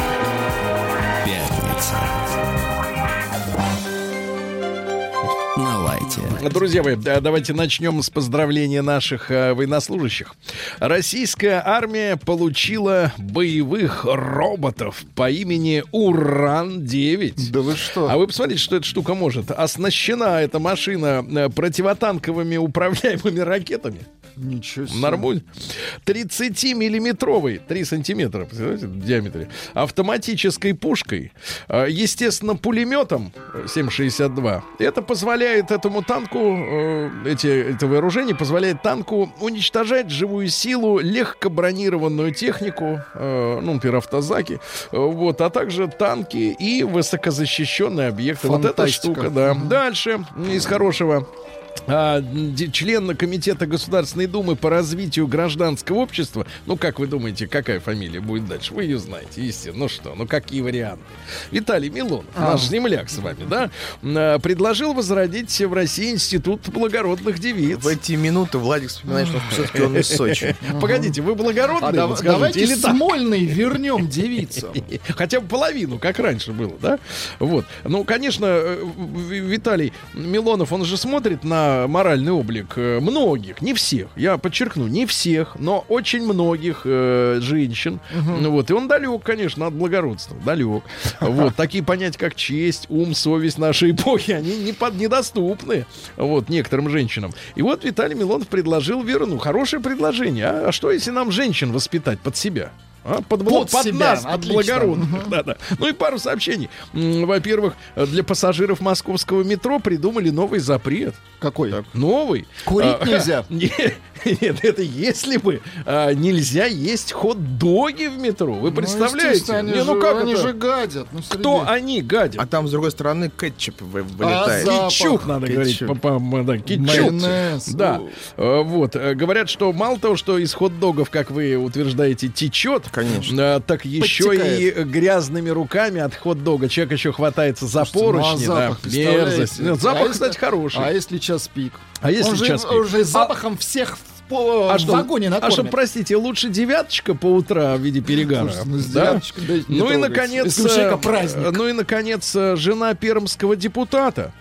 Лайте. Друзья мои, да, давайте начнем с поздравления наших э, военнослужащих. Российская армия получила боевых роботов по имени Уран-9. Да вы что? А вы посмотрите, что эта штука может. Оснащена эта машина э, противотанковыми управляемыми ракетами. Ничего себе. Нормуль. 30-миллиметровый, 3 сантиметра, представляете, в диаметре, автоматической пушкой, э, естественно, пулеметом э, 7,62. Это позволяет этому танку, э, эти, это вооружение позволяет танку уничтожать живую силу, легко бронированную технику, э, ну, например, автозаки, э, вот, а также танки и высокозащищенные объекты. Вот эта Фантастика. штука, да. Дальше, из хорошего. А, член комитета Государственной Думы по развитию гражданского общества. Ну, как вы думаете, какая фамилия будет дальше? Вы ее знаете, естественно. Ну что, ну какие варианты? Виталий Милонов, наш земляк с вами, да, а, предложил возродить в России институт благородных девиц. В эти минуты Владик вспоминает, что все-таки он из Сочи. Погодите, вы благородные, А скажите, давайте или? Смольный вернем девицу. Хотя бы половину, как раньше было, да? Вот. Ну, конечно, э, Виталий Милонов, он же смотрит на моральный облик э, многих, не всех, я подчеркну, не всех, но очень многих э, женщин. Ну Вот. И он далек, конечно, от благородства. Далек. Вот. Такие понятия, как честь, ум, совесть нашей эпохи, они не под, недоступны вот, некоторым женщинам. И вот Виталий Милонов предложил Веру, ну, хорошее предложение. А, А что, если нам женщин воспитать под себя? А, под, бл- Под под себя, нас, под отлично. благородных. Да-да. Ну и пару сообщений. Во-первых, для пассажиров московского метро придумали новый запрет. Какой? Новый. Курить А, нельзя. не- Нет, это если бы а, нельзя есть хот-доги в метро. Вы Ну, представляете? естественно, Они, Не, же, ну как они это? же гадят. Ну, Кто они гадят? А там, с другой стороны, кетчуп вы- А вылетает. за- Кетчуп запах. надо Кетчуп. говорить. по- по- да, кетчуп. Майонез. Да. Ну. Э, Вот. Э, Говорят, что мало того, что из хот-догов, как вы утверждаете, течет, Конечно. э, так еще и Подтекает. грязными руками от хот-дога человек еще хватается за Слушайте, ну, а поручни. да. запах, представляете? Мерзость. Нет, А запах, если- кстати, хороший. А если час пик? А если Он же- час пик? он же запахом всех по- А в что, вагоне а накормит. что, простите, лучше девяточка по утра в виде перегара? Слушайте, ну, да? да, не Ну и, наконец, э, ну и, наконец, э, жена пермского депутата.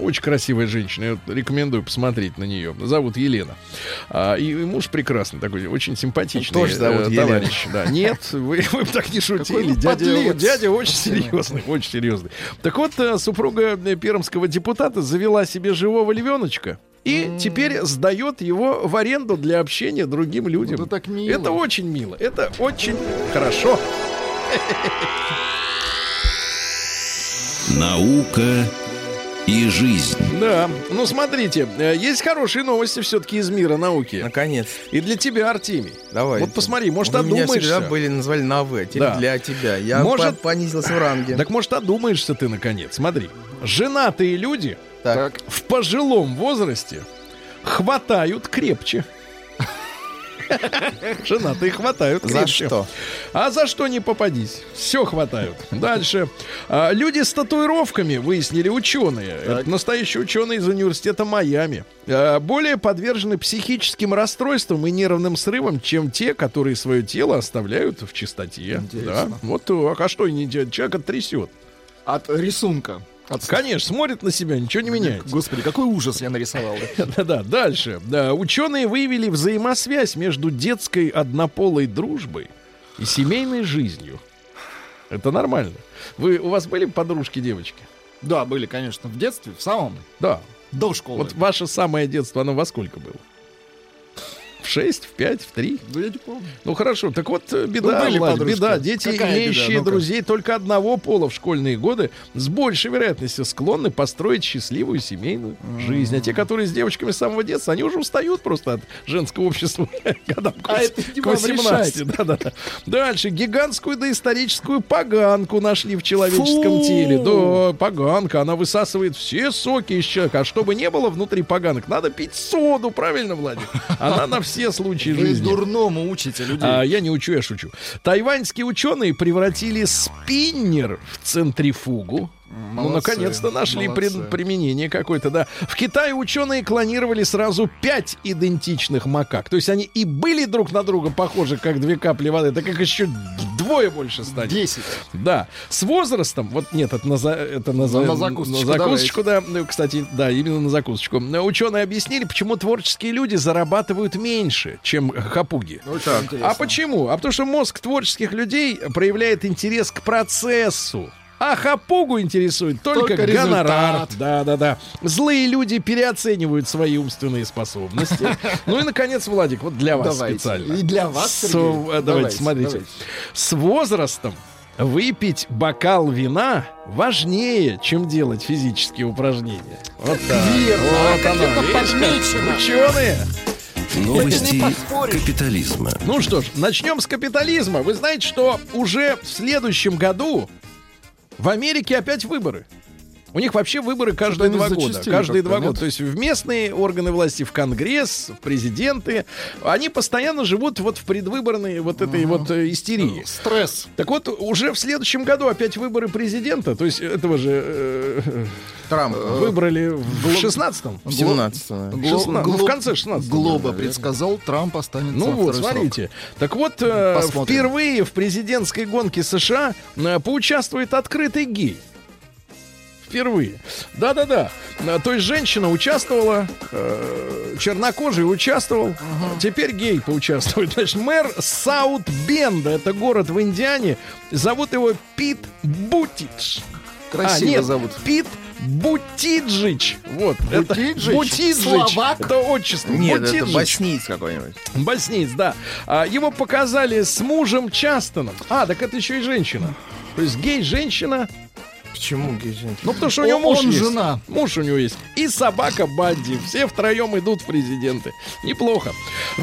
Очень красивая женщина, я рекомендую посмотреть на нее. Зовут Елена. А, и, и муж прекрасный такой, очень симпатичный Тоже зовут э, Елена. товарищ. Да. Нет, вы, вы бы так не шутили. Дядя, подлец. дядя очень серьезный, очень серьезный. Так вот, э, супруга э, пермского депутата завела себе живого львеночка. И теперь сдает его в аренду для общения другим людям. это так мило. Это очень мило. Это очень хорошо. Наука и жизнь. Да, ну смотрите, э, есть хорошие новости все-таки из мира науки. Наконец. И для тебя, Артемий. Давай. Вот посмотри, может, Вы меня одумаешься. всегда были, назвали на «вы», а теперь Да. для тебя. Я Может- по- понизился в ранге. Так может, одумаешься ты, наконец. Смотри, женатые люди Так. в пожилом возрасте хватают крепче. Женатые хватают За что? А за что не попадись? Все хватают. Дальше. А, люди с татуировками, выяснили ученые. Это настоящие ученые из университета Майами. а, более подвержены психическим расстройствам и нервным срывам, чем те, которые свое тело оставляют в чистоте. Да. Вот так. А что? Человека трясет. От рисунка. От... Конечно, смотрит на себя, ничего не меняется. Господи, какой ужас я нарисовал. Да-да, дальше. Да, ученые выявили взаимосвязь между детской однополой дружбой и семейной жизнью. Это нормально. Вы, у вас были подружки девочки? Да, были, конечно, в детстве, в самом, Да. до школы. Вот ваше самое детство, оно во сколько было? В 6, в 5, в 3? Да я не помню. Ну хорошо, так вот э, беда, Ну, подружки. беда. Дети, Какая беда? имеющие Ну-ка. друзей только одного пола в школьные годы, с большей вероятностью склонны построить счастливую семейную жизнь. А те, которые с девочками с самого детства, они уже устают просто от женского общества годам к А к вам 18. Да-да-да. Дальше. Гигантскую доисторическую поганку нашли в человеческом Фу! теле. Да, поганка. Она высасывает все соки из человека. А чтобы не было внутри поганок, надо пить соду, правильно, Владик? Она на все случаи Вы жизни. дурному учите людей. А, я не учу, я шучу. Тайваньские ученые превратили спиннер в центрифугу. Ну, Молодцы, наконец-то нашли молодцы. применение какое-то, да. В Китае ученые клонировали сразу пять идентичных макак. То есть они и были друг на друга похожи, как две капли воды, так как еще вдвое больше станет. 10. Да, с возрастом, вот нет, это на, за- это на, за- На закусочку на закусочку, да. Ну, кстати, да, именно на закусочку. Ученые объяснили, почему творческие люди зарабатывают меньше, чем хапуги. Интересно. А почему? А потому что мозг творческих людей проявляет интерес к процессу. А хапугу интересует только, Только гонорар. результат. Да, да, да. Злые люди переоценивают свои умственные способности. Ну и, наконец, Владик, вот для вас Давайте. специально. И для вас, С- э, давайте, Давайте, смотрите. давайте. С возрастом выпить бокал вина важнее, чем делать физические упражнения. Вот так. Верно. Вот оно? Ученые. Новости капитализма. Ну что ж, начнем с капитализма. Вы знаете, что уже в следующем году в Америке опять выборы. У них вообще выборы каждые два года. Каждые два года. То есть в местные органы власти, в Конгресс, в президенты, они постоянно живут вот в предвыборной вот этой вот э, истерии. Стресс. Так вот, уже в следующем году опять выборы президента, то есть этого же э, Трамп. выбрали в 16-м. В 17 наверное. Гло- Шестна- ну, в Глоб- конце 16-го, Глоба наверное. предсказал, Трамп останется Ну во вот, смотрите. Так вот, э, Посмотрим. впервые в президентской гонке США э, поучаствует открытый гей. Впервые. Да-да-да. Э, То есть женщина участвовала, э, чернокожий участвовал. Теперь гей поучаствует. Значит, мэр Саут-Бенда, это город в Индиане, зовут его Пит срок. Красиво а, нет, зовут. Пит Бутиджич. Вот. это- Бутиджич? Бутиджич. Словак? Это отчество. Нет, это Бутиджич. боснийц какой-нибудь. Боснийц, да. А, его показали с мужем Частеном. А, так это еще и женщина. То есть гей-женщина. Почему гей-женщина? Ну, потому что у него муж он есть. жена. Муж у него есть. И собака Бадди. Все втроем идут в президенты. Неплохо.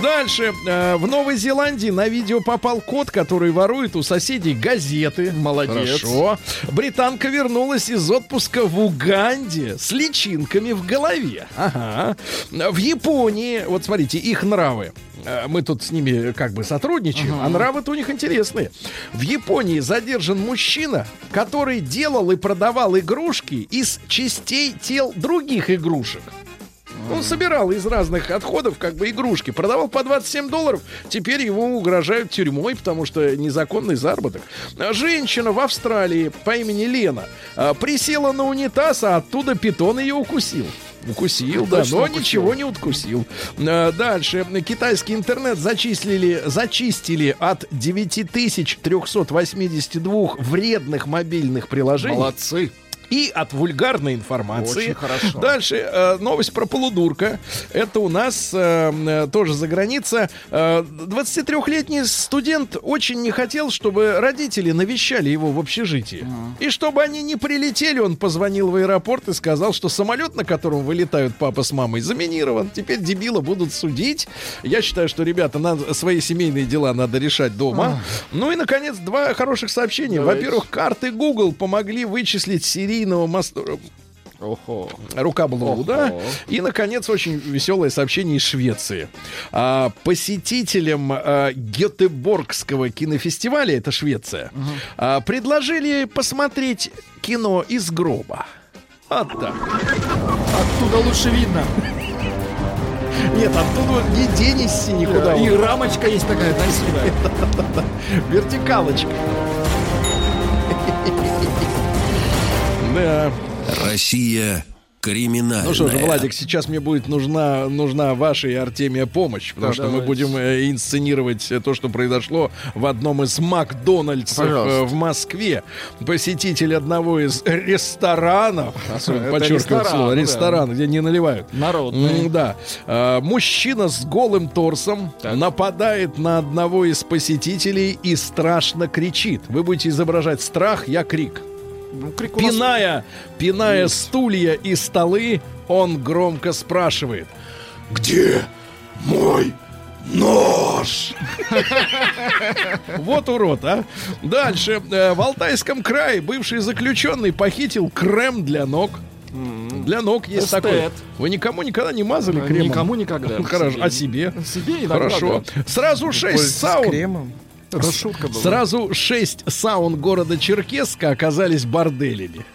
Дальше. Э, в Новой Зеландии на видео попал кот, который ворует у соседей газеты. Молодец. Хорошо. Британка вернулась из отпуска в Уганде с личинками в голове. Ага. В Японии, вот смотрите, их нравы. Э, Мы тут с ними как бы сотрудничаем, а нравы-то у них интересные. В Японии задержан мужчина, который делал и продавал игрушки из частей тел других игрушек. Он собирал из разных отходов как бы игрушки, продавал по 27 долларов. Теперь ему угрожают тюрьмой, потому что незаконный заработок. Женщина в Австралии по имени Лена а, присела на унитаз, а оттуда питон ее укусил. Укусил, да, Точно но укусил. ничего не откусил. А, Дальше. Китайский интернет зачислили, зачистили от 9382 вредных мобильных приложений Молодцы. И от вульгарной информации. Очень хорошо. Дальше э, новость про полудурка. Это у нас э, э, тоже за граница. Э, 23-летний студент очень не хотел, чтобы родители навещали его в общежитии. И чтобы они не прилетели, он позвонил в аэропорт и сказал, что самолет, на котором вылетают папа с мамой, заминирован. Теперь дебила будут судить. Я считаю, что, ребята, надо, свои семейные дела надо решать дома. Ну и, наконец, два хороших сообщения. Во-первых, карты Google помогли вычислить мас- Охо. рука Блоу, да? И, наконец, очень веселое сообщение из Швеции. А, посетителям а, Гетеборгского кинофестиваля, это Швеция, а, предложили посмотреть кино из гроба. Вот так. Оттуда лучше видно. Нет, оттуда не денешься никуда. И рамочка есть такая красивая. Вертикалочка. Да. Россия криминальная. Ну что же, Владик, сейчас мне будет нужна, нужна ваша и Артемия помощь, потому Да, что мы давайте. будем э, инсценировать э, то, что произошло в одном из Макдональдсов Пожалуйста. э, в Москве. Посетитель одного из ресторанов, подчеркиваю ресторан, слово, да. ресторан, где не наливают. Народный. Да. Мужчина с голым торсом нападает на одного из посетителей и страшно кричит. Вы будете изображать страх, я крик. Ну, крик нас- Пиная, пиная стулья и столы, он громко спрашивает. Где мой нож? Вот урод, а. Дальше. Э, В Алтайском крае бывший заключенный похитил крем для ног. Для ног есть Эстет. такой. Вы никому никогда не мазали кремом? Никому никогда. Хорошо. А себе? Себе иногда, Хорошо. Сразу шесть С саун. кремом. Это шутка была. Сразу шесть саун города Черкесска оказались борделями.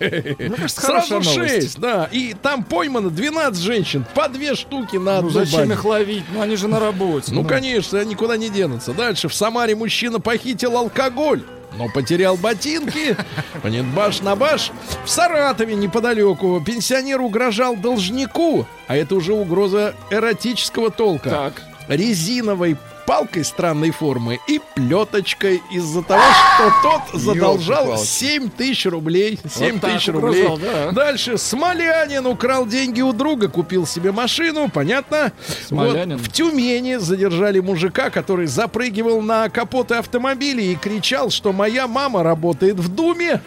Мне кажется, Сразу. 6, да. И там поймано 12 женщин, по две штуки на Ну одну зачем баню. их ловить? Ну они же на работе. Ну, конечно, они никуда не денутся. Дальше в Самаре мужчина похитил алкоголь. Но потерял ботинки. Нет, баш на баш. В Саратове неподалеку пенсионер угрожал должнику. А это уже угроза эротического толка. Так. Резиновой палкой странной формы и плеточкой из-за того, что тот задолжал Ёлки-палки. 7 тысяч рублей. 7 так тысяч рублей. угрожал, да. Дальше. Смолянин украл деньги у друга, купил себе машину. Понятно? Смолянин. Вот в Тюмени задержали мужика, который запрыгивал на капоты автомобилей и кричал, что моя мама работает в Думе.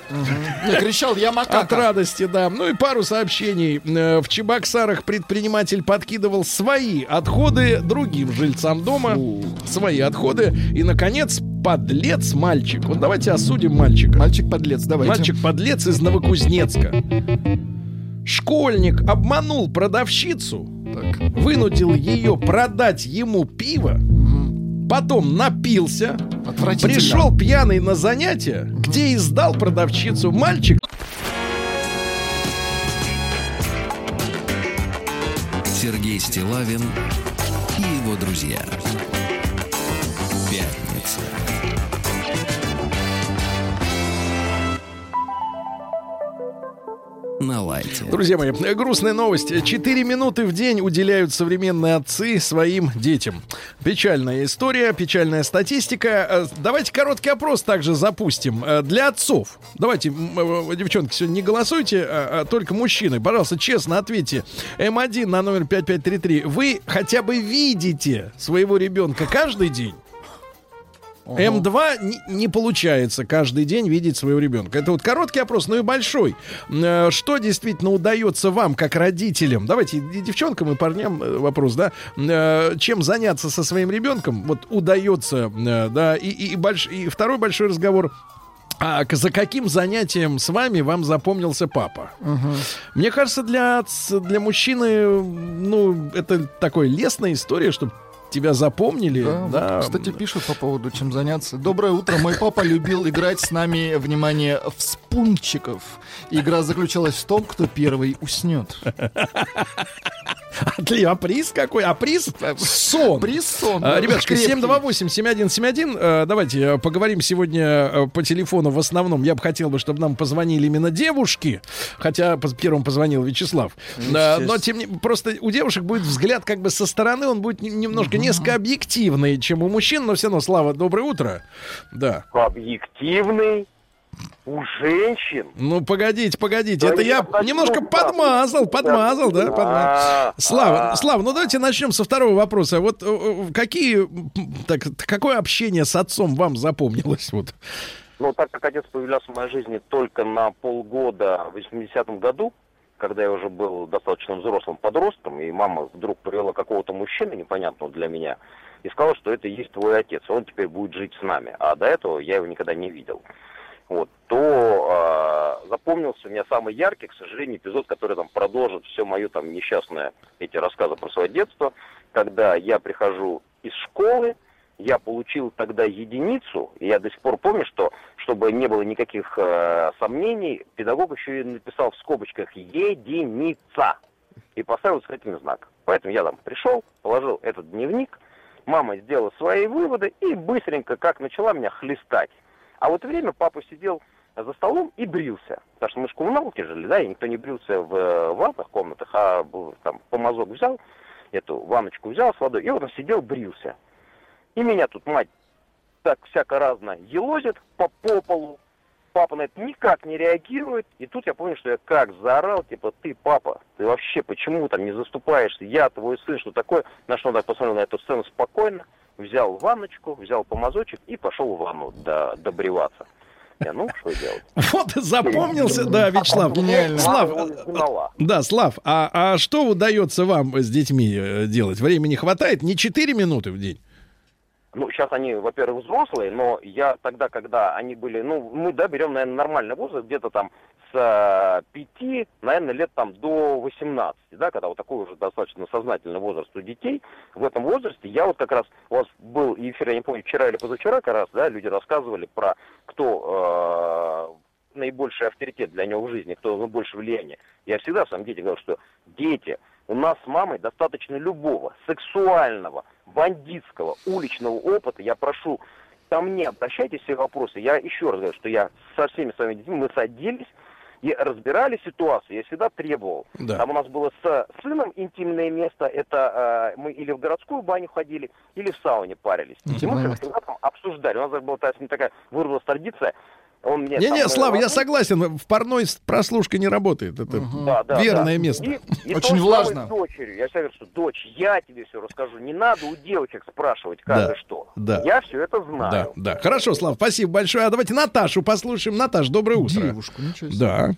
Не, кричал, я От макака. радости, да. Ну и пару сообщений. Э, В Чебоксарах предприниматель подкидывал свои отходы другим жильцам дома. Свои отходы. И, наконец, подлец мальчик. Вот давайте осудим мальчика. Мальчик-подлец, давайте. Мальчик-подлец из Новокузнецка. Школьник обманул продавщицу, Так. вынудил ее продать ему пиво, потом напился, пришел пьяный на занятия, где и сдал продавщицу мальчик. Сергей Стилавин и его друзья. Пятница. На лайте. Друзья мои, грустная новость. Четыре минуты в день уделяют современные отцы своим детям. Печальная история, печальная статистика. Э, Давайте короткий опрос также запустим. Э, Для отцов. Давайте, э, девчонки, сегодня не голосуйте, а, а только мужчины. Пожалуйста, честно ответьте. М1 на номер 5533. Вы хотя бы видите своего ребенка каждый день? М2 не, не получается каждый день видеть своего ребенка. Это вот короткий опрос, но и большой. Э, Что действительно удается вам, как родителям? Давайте и девчонкам, и парням э, вопрос, да? Э, Чем заняться со своим ребенком? Вот удается, да, и, и, больш- и второй большой разговор. А за каким занятием с вами вам запомнился папа? Мне кажется, для, для мужчины, ну, это такой лесная история, чтобы тебя запомнили. Да, вот, да. кстати, пишут по поводу, чем заняться. Доброе утро. Мой папа любил играть с нами, внимание, в спунчиков. Игра заключалась в том, кто первый уснет. Отли- А приз какой? А приз сон. Приз сон. А, Ребятушки, Крепкий. 728-7171. э, Давайте э, поговорим сегодня э, по телефону. В основном я бы хотел, бы, чтобы нам позвонили именно девушки. Хотя первым позвонил Вячеслав. Да, Но тем не просто у девушек будет взгляд как бы со стороны, он будет немножко несколько объективный, чем у мужчин. Но все равно, Слава, доброе утро. Да. объективный у женщин. Ну, погодите, погодите. Да Это я немножко да. подмазал, подмазал, да, подмазал. А, Слава, а. Слава, ну давайте начнем со второго вопроса. Вот э, э, какие, так, какое общение с отцом вам запомнилось? Вот. Ну, так как отец появлялся в моей жизни только на полгода в 80-м году, когда я уже был достаточно взрослым подростком, и мама вдруг привела какого-то мужчину непонятного для меня, и сказала, что это и есть твой отец, он теперь будет жить с нами. А до этого я его никогда не видел. Вот, то э, запомнился у меня самый яркий, к сожалению, эпизод, который там продолжит все мое там несчастное, эти рассказы про свое детство, когда я прихожу из школы, я получил тогда единицу, и я до сих пор помню, что, чтобы не было никаких э, сомнений, педагог еще и написал в скобочках «единица» и поставил восклицательный знак. Поэтому я там пришел, положил этот дневник, мама сделала свои выводы и быстренько как начала меня хлестать. А вот время папа сидел за столом и брился. Потому что мы коммуналки жили, да, и никто не брился в э, ванных комнатах, а там помазок взял, эту ванночку взял с водой, и вот он сидел, брился. И меня тут мать так всяко разно елозит по, по полу. Папа на это никак не реагирует. И тут я помню, что я как заорал, типа, ты, папа, ты вообще почему там не заступаешься? Я твой сын, что такое? На что он так посмотрел на эту сцену спокойно, взял ванночку, взял помазочек и пошел в ванну до, добриваться. Я, ну, что делать? Вот запомнился, да, Вячеслав. Гениально. Слав, изгнала. да, Слав, а, а что удается вам с детьми э, делать? Времени хватает? Не 4 минуты в день? Ну, сейчас они, во-первых, взрослые, но я тогда, когда они были, ну, мы, да, берем, наверное, нормальный возраст, где-то там с 5, наверное, лет там до 18, да, когда вот такой уже достаточно сознательный возраст у детей. В этом возрасте я вот как раз, у вас был эфир, я не помню, вчера или позавчера как раз, да, люди рассказывали про кто наибольший авторитет для него в жизни, кто больше влияния. Я всегда своим детям говорю, что дети, у нас с мамой достаточно любого сексуального, бандитского, уличного опыта. Я прошу, ко мне обращайтесь все вопросы. Я еще раз говорю, что я со всеми своими детьми, мы садились и разбирали ситуацию. Я всегда требовал. Да. Там у нас было с сыном интимное место. Это э, мы или в городскую баню ходили, или в сауне парились. И Интимное мы место. всегда там обсуждали. У нас даже была та- такая выработалась традиция. Он мне Не-не, э, Слава, я согласен, в парной прослушка не работает. Это да, да, верное да. место. И, и Очень влажно. с дочерью. Я говорю, что дочь, я тебе все расскажу. Не надо у девочек спрашивать, как Да, и что. да. Я все это Да, знаю. да. Хорошо, Слав, спасибо большое. А давайте Наташу послушаем. Наташ, доброе утро. Девушку, ничего себе. Да.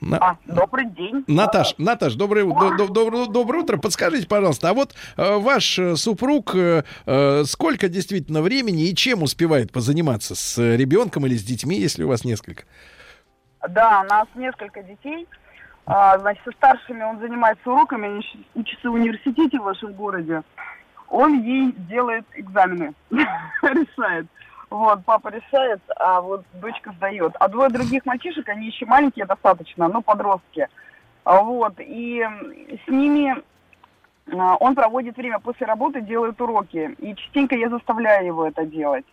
На- А, добрый день. Наташ, Наташ, доброе, у- до- до- доброе, утро. Подскажите, пожалуйста, а вот э, ваш э, супруг э, сколько действительно времени и чем успевает позаниматься с ребенком или с детьми, если у вас несколько? Да, у нас несколько детей. А, значит, со старшими он занимается уроками, учатся в университете в вашем городе. Он ей делает экзамены, решает. Вот, папа решает, а вот дочка сдает. А двое других мальчишек, они еще маленькие достаточно, ну, подростки. А Вот, и с ними а, он проводит время после работы, делает уроки. И частенько я заставляю его это делать,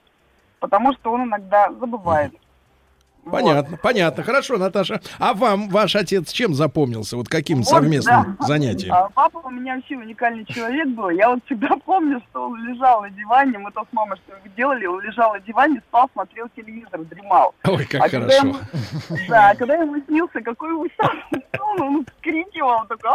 потому что он иногда забывает. Вот. Понятно, понятно. Хорошо, Наташа. А вам ваш отец чем запомнился? Вот каким Вот, совместным да. занятием? А папа у меня вообще уникальный человек был. Я вот всегда помню, что он лежал на диване, мы то с мамой что делали, он лежал на диване, спал, смотрел телевизор, дремал. Ой, как а когда хорошо. ему- да, а когда ему снился, какой ужасный сон, он вскрикивал, такой,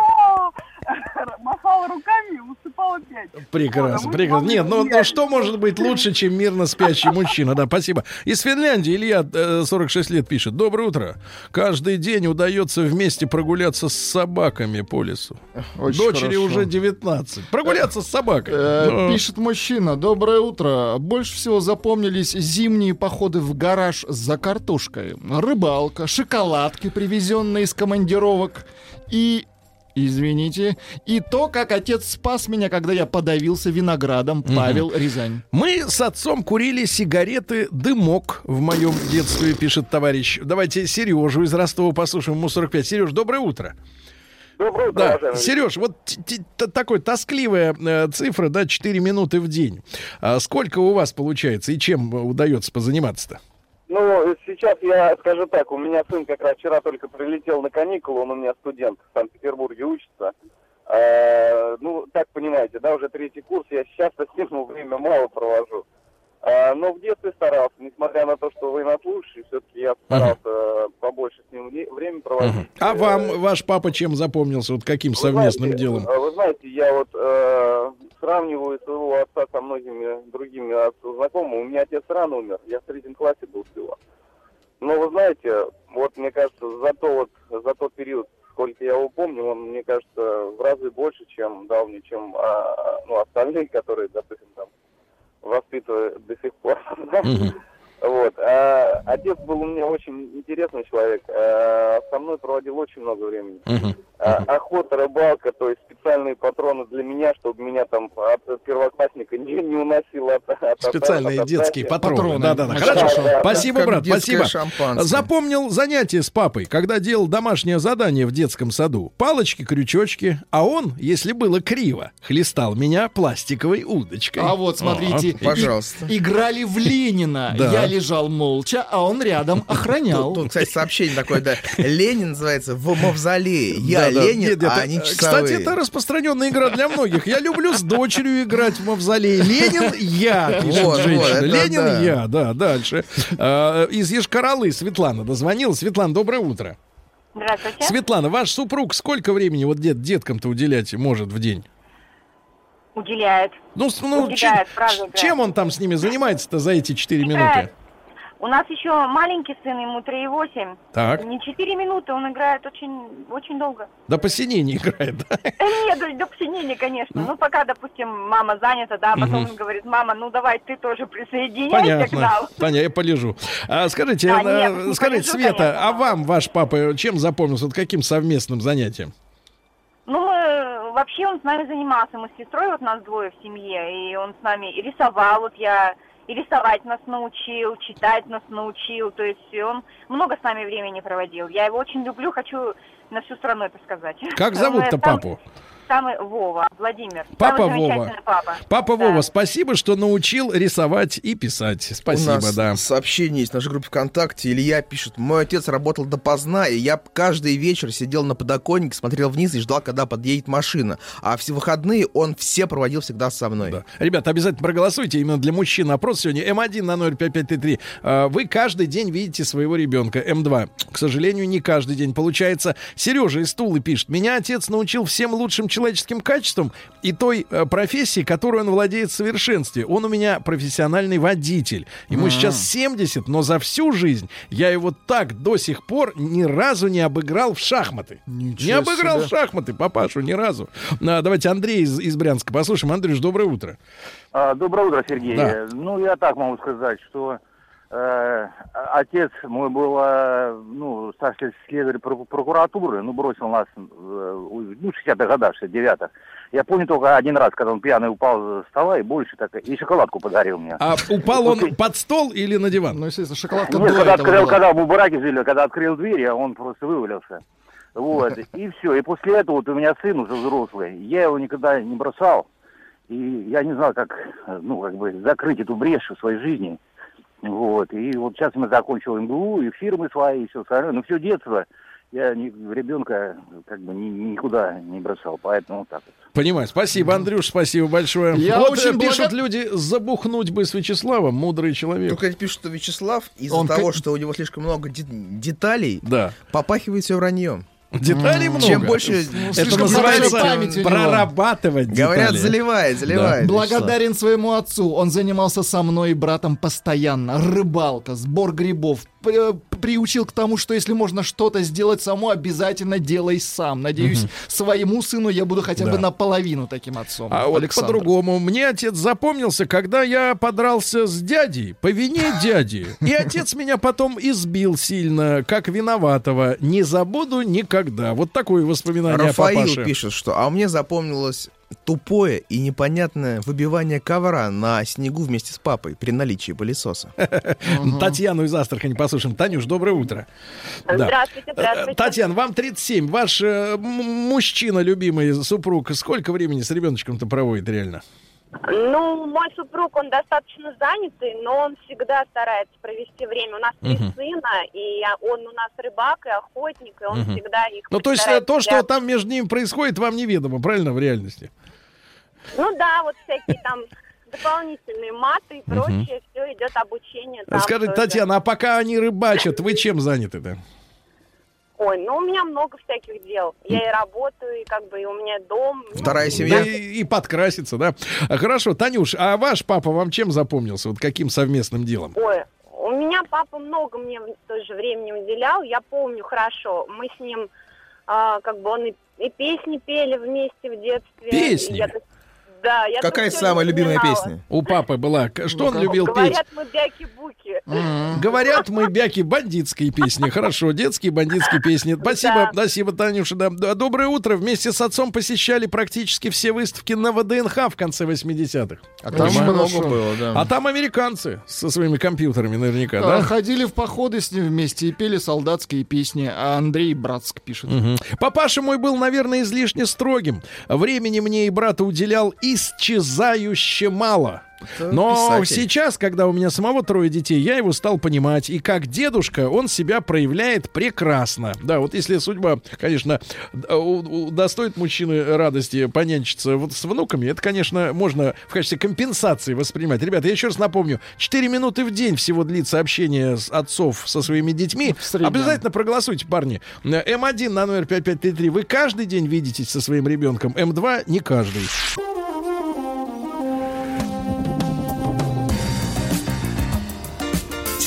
«А-а-а!» махал руками и усыпал опять. Прекрасно, Вот, а прекрасно. Нет, ну, ну что может быть лучше, чем мирно спящий мужчина? Да, спасибо. Из Финляндии Илья, э, 46 лет, пишет. Доброе утро. Каждый день удается вместе прогуляться с собаками по лесу. Очень Дочери хорошо. уже 19. Прогуляться с собакой. Э, Ну, Пишет мужчина. Доброе утро. Больше всего запомнились зимние походы в гараж за картошкой. Рыбалка, шоколадки, привезенные из командировок. И... Извините. И то, как отец спас меня, когда я подавился виноградом. Павел Рязань. Мы с отцом курили сигареты «Дымок» в моем детстве, пишет товарищ. Давайте Сережу из Ростова послушаем. Ему 45. Сереж, доброе утро. Доброе утро, Да. Сереж, вот такой тоскливая э, цифра, да, 4 минуты в день. А сколько у вас получается и чем удается позаниматься-то? Ну, сейчас я скажу так, у меня сын как раз вчера только прилетел на каникулы, он у меня студент в Санкт-Петербурге учится. Э, ну, так понимаете, да, уже третий курс, я сейчас с ним время мало провожу. Э, но в детстве старался, несмотря на то, что военнослужащий, все-таки я старался э, побольше с ним вре- время проводить. А Э, вам ваш папа чем запомнился? Вот каким вы совместным знаете, делом? э, Вы знаете, я вот э, сравниваю своего отца со многими другими знакомыми. У меня отец рано умер, я в третьем классе был всего. Но вы знаете, вот мне кажется, за, то вот, за тот период, сколько я его помню, он, мне кажется, в разы больше, чем дал мне, чем а, ну, остальные, которые, допустим, там, воспитывают до сих пор. Вот. А, отец был у меня очень интересный человек. А, со мной проводил очень много времени. А, охота, рыбалка, то есть специальные патроны для меня, чтобы меня там от первоклассника не, не уносило от, от Специальные от детские отдачи. патроны. Да, да, да. Очень Хорошо. хорошо. Спасибо, Как брат. Спасибо. шампанское. Запомнил занятие с папой, когда делал домашнее задание в детском саду. Палочки, крючочки, а он, если было криво, хлестал меня пластиковой удочкой. А вот, смотрите, и- пожалуйста. играли в Ленина. Да. Я лежал молча, а он рядом охранял. Тут, кстати, сообщение такое, да. Ленин называется в мавзолее. Я Да-да. Ленин, Нет, это, а они часовые. Кстати, это распространенная игра для многих. Я люблю с дочерью играть в мавзолей. Ленин я, пишет Вот, вот, женщина. это Ленин да. я, да, дальше. А, Из Ешкаралы Светлана дозвонила. Светлана, доброе утро. Здравствуйте. Светлана, ваш супруг сколько времени вот дет, деткам-то уделять может в день? Уделяет. Ну, ну Уделяет, чем, да. чем он там с ними занимается-то за эти 4 минуты? У нас еще маленький сын, ему 3,8. Так, Не 4 минуты, он играет очень, очень долго. до посинения играет. да? Э, Нет, до, до посинения, конечно. Ну, пока, допустим, мама занята, да, а потом он говорит, мама, ну давай ты тоже присоединяйся к нам. Понятно, я полежу. А, скажите, Да, а, нет, не скажите, полежу, Света, конечно. а вам ваш папа чем запомнился? Вот каким совместным занятием? Ну, мы, вообще он с нами занимался. Мы с сестрой, вот нас двое в семье, и он с нами и рисовал. Вот я и рисовать нас научил, читать нас научил. То есть он много с нами времени проводил. Я его очень люблю, хочу на всю страну это сказать. Как зовут-то Сам- папу? Самый Вова, Владимир. Папа Самый Вова. папа. Папа Да. Вова, спасибо, что научил рисовать и писать. Спасибо, У нас да. сообщение есть в нашей группе ВКонтакте. Илья пишет, мой отец работал допоздна, и я каждый вечер сидел на подоконнике, смотрел вниз и ждал, когда подъедет машина. А все выходные он все проводил всегда со мной. Да. Ребята, обязательно проголосуйте именно для мужчин. Опрос сегодня М1 на 05533. А, Вы каждый день видите своего ребенка. М2. К сожалению, не каждый день получается. Сережа из Тулы пишет. Меня отец научил всем лучшим человеческим качествам и той э, профессии, которой он владеет в совершенстве. Он у меня профессиональный водитель. Ему М. сейчас 70, но за всю жизнь я его так до сих пор ни разу не обыграл в шахматы. не Ничего обыграл себе. в шахматы папашу ни разу. А, давайте Андрей из, из Брянска послушаем. Андрюш, доброе утро. А, Доброе утро, Сергей. Да. Ну, я так могу сказать, что э, отец мой был, э, ну, старший следователь прокуратуры, ну, бросил нас, э, ну, в 60-х годах, 69-х. Я помню только один раз, когда он пьяный упал с стола, и больше так, и шоколадку подарил мне. А упал он под стол или на диван? Ну, естественно, шоколадка Нет, когда, этого когда, была. когда мы в бараке жили, когда открыл дверь, а он просто вывалился. Вот, и все. И после этого вот у меня сын уже взрослый. Я его никогда не бросал. И я не знал, как, ну, как бы закрыть эту брешь в своей жизни. Вот. И вот сейчас мы закончил МГУ, и фирмы свои, и все остальное. Но все детство я ни- ребенка как бы ни- никуда не бросал. Поэтому вот так вот. Понимаю. Спасибо, Андрюш, спасибо большое. Я вот очень э, пишут благо- люди, забухнуть бы с Вячеславом, мудрый человек. Только пишут, что Вячеслав из-за Он того, как- что у него слишком много де- деталей, Да. попахивает все враньем. Деталей много. Чем больше Ну, Это называется прорабатывать говорят, детали. заливает, заливает. Благодарен своему отцу. Он занимался со мной и братом постоянно. Рыбалка, сбор грибов. П- Приучил к тому, что если можно что-то сделать само, обязательно делай сам. Надеюсь, своему сыну я буду хотя бы Да. наполовину таким отцом. А вот Александр. по-другому. Мне отец запомнился, когда я подрался с дядей, по вине дяди. И отец меня потом избил сильно, как виноватого. Не забуду никогда. Вот такое воспоминание о Рафаил пишет, что а мне запомнилось тупое и непонятное выбивание ковра на снегу вместе с папой при наличии пылесоса. Татьяну из Астрахани послушаем. Танюш, доброе утро. Здравствуйте, Э, здравствуйте. Татьяна, вам 37. Ваш э, мужчина, любимый супруг, сколько времени с ребеночком-то проводит реально? Ну, мой супруг, он достаточно занятый, но он всегда старается провести время. У нас три Мгм. сына, и он у нас рыбак и охотник, и он Мгм. всегда их Ну, то есть э, то, что для- там между ними происходит, вам неведомо, правильно, в реальности? Ну да, вот всякие там дополнительные маты и прочее, все идет обучение. там Скажите, тоже. Татьяна, а пока они рыбачат, вы чем заняты-то? Ой, ну у меня много всяких дел. Я и работаю, и как бы и у меня дом. Ну, Вторая Да семья. и, и подкраситься, да? А, Хорошо, Танюш, а ваш папа вам чем запомнился? Вот каким совместным делом? Ой, у меня папа много мне в- тоже времени уделял. Я помню хорошо. Мы с ним, а, как бы он и, и песни пели вместе в детстве. Песни? Я да, я Какая самая любимая песня? У папы была. Что он Ну-ка. любил петь? Говорят, мы бяки-буки. Говорят, мы бяки бандитские песни. Хорошо, детские бандитские песни. Спасибо, спасибо, Танюша. Да. Да, Доброе утро. Вместе с отцом посещали практически все выставки на ВДНХ в конце 80-х. А там Очень много хорошо. было, да. А там американцы со своими компьютерами наверняка, А, да? Ходили в походы с ним вместе и пели солдатские песни. А Андрей Братск пишет. Мгм. Папаша мой был, наверное, излишне строгим. Времени мне и брата уделял исчезающе мало. Это Но писатель. сейчас, когда у меня самого трое детей, я его стал понимать. И как дедушка он себя проявляет прекрасно. Да, вот если судьба, конечно, д- у- удостоит мужчины радости понянчиться вот с внуками, это, конечно, можно в качестве компенсации воспринимать. Ребята, я еще раз напомню, 4 минуты в день всего длится общение с отцов со своими детьми. Обязательно проголосуйте, парни. М1 на номер 5533. Вы каждый день видитесь со своим ребенком. М2 не каждый.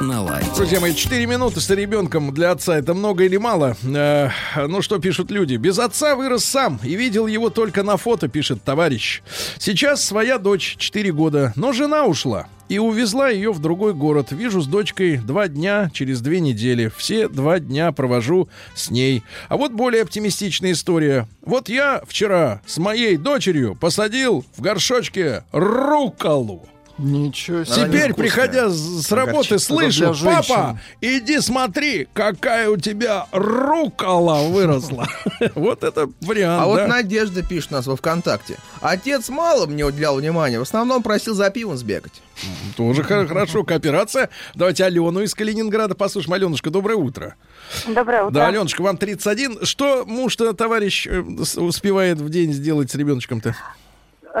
На. Друзья мои, 4 минуты с ребенком для отца это много или мало? Э, ну что пишут люди? Без отца вырос сам и видел его только на фото, пишет товарищ. Сейчас своя дочь 4 года, но жена ушла. И увезла ее в другой город. Вижу с дочкой два дня через две недели. Все два дня провожу с ней. А вот более оптимистичная история. Вот я вчера с моей дочерью посадил в горшочке руколу. Ничего себе. Теперь, приходя с с работы, Горчица. слышу, папа, иди смотри, какая у тебя рукола выросла. Вот это вариант, А вот да? Надежда пишет нас во ВКонтакте. Отец мало мне уделял внимания, в основном просил за пивом сбегать. Тоже хор- хорошо, кооперация. Давайте Алену из Калининграда послушаем. Аленушка, доброе утро. Доброе утро. Да, Аленушка, вам 31. Что муж-то, товарищ, э, успевает в день сделать с ребеночком-то?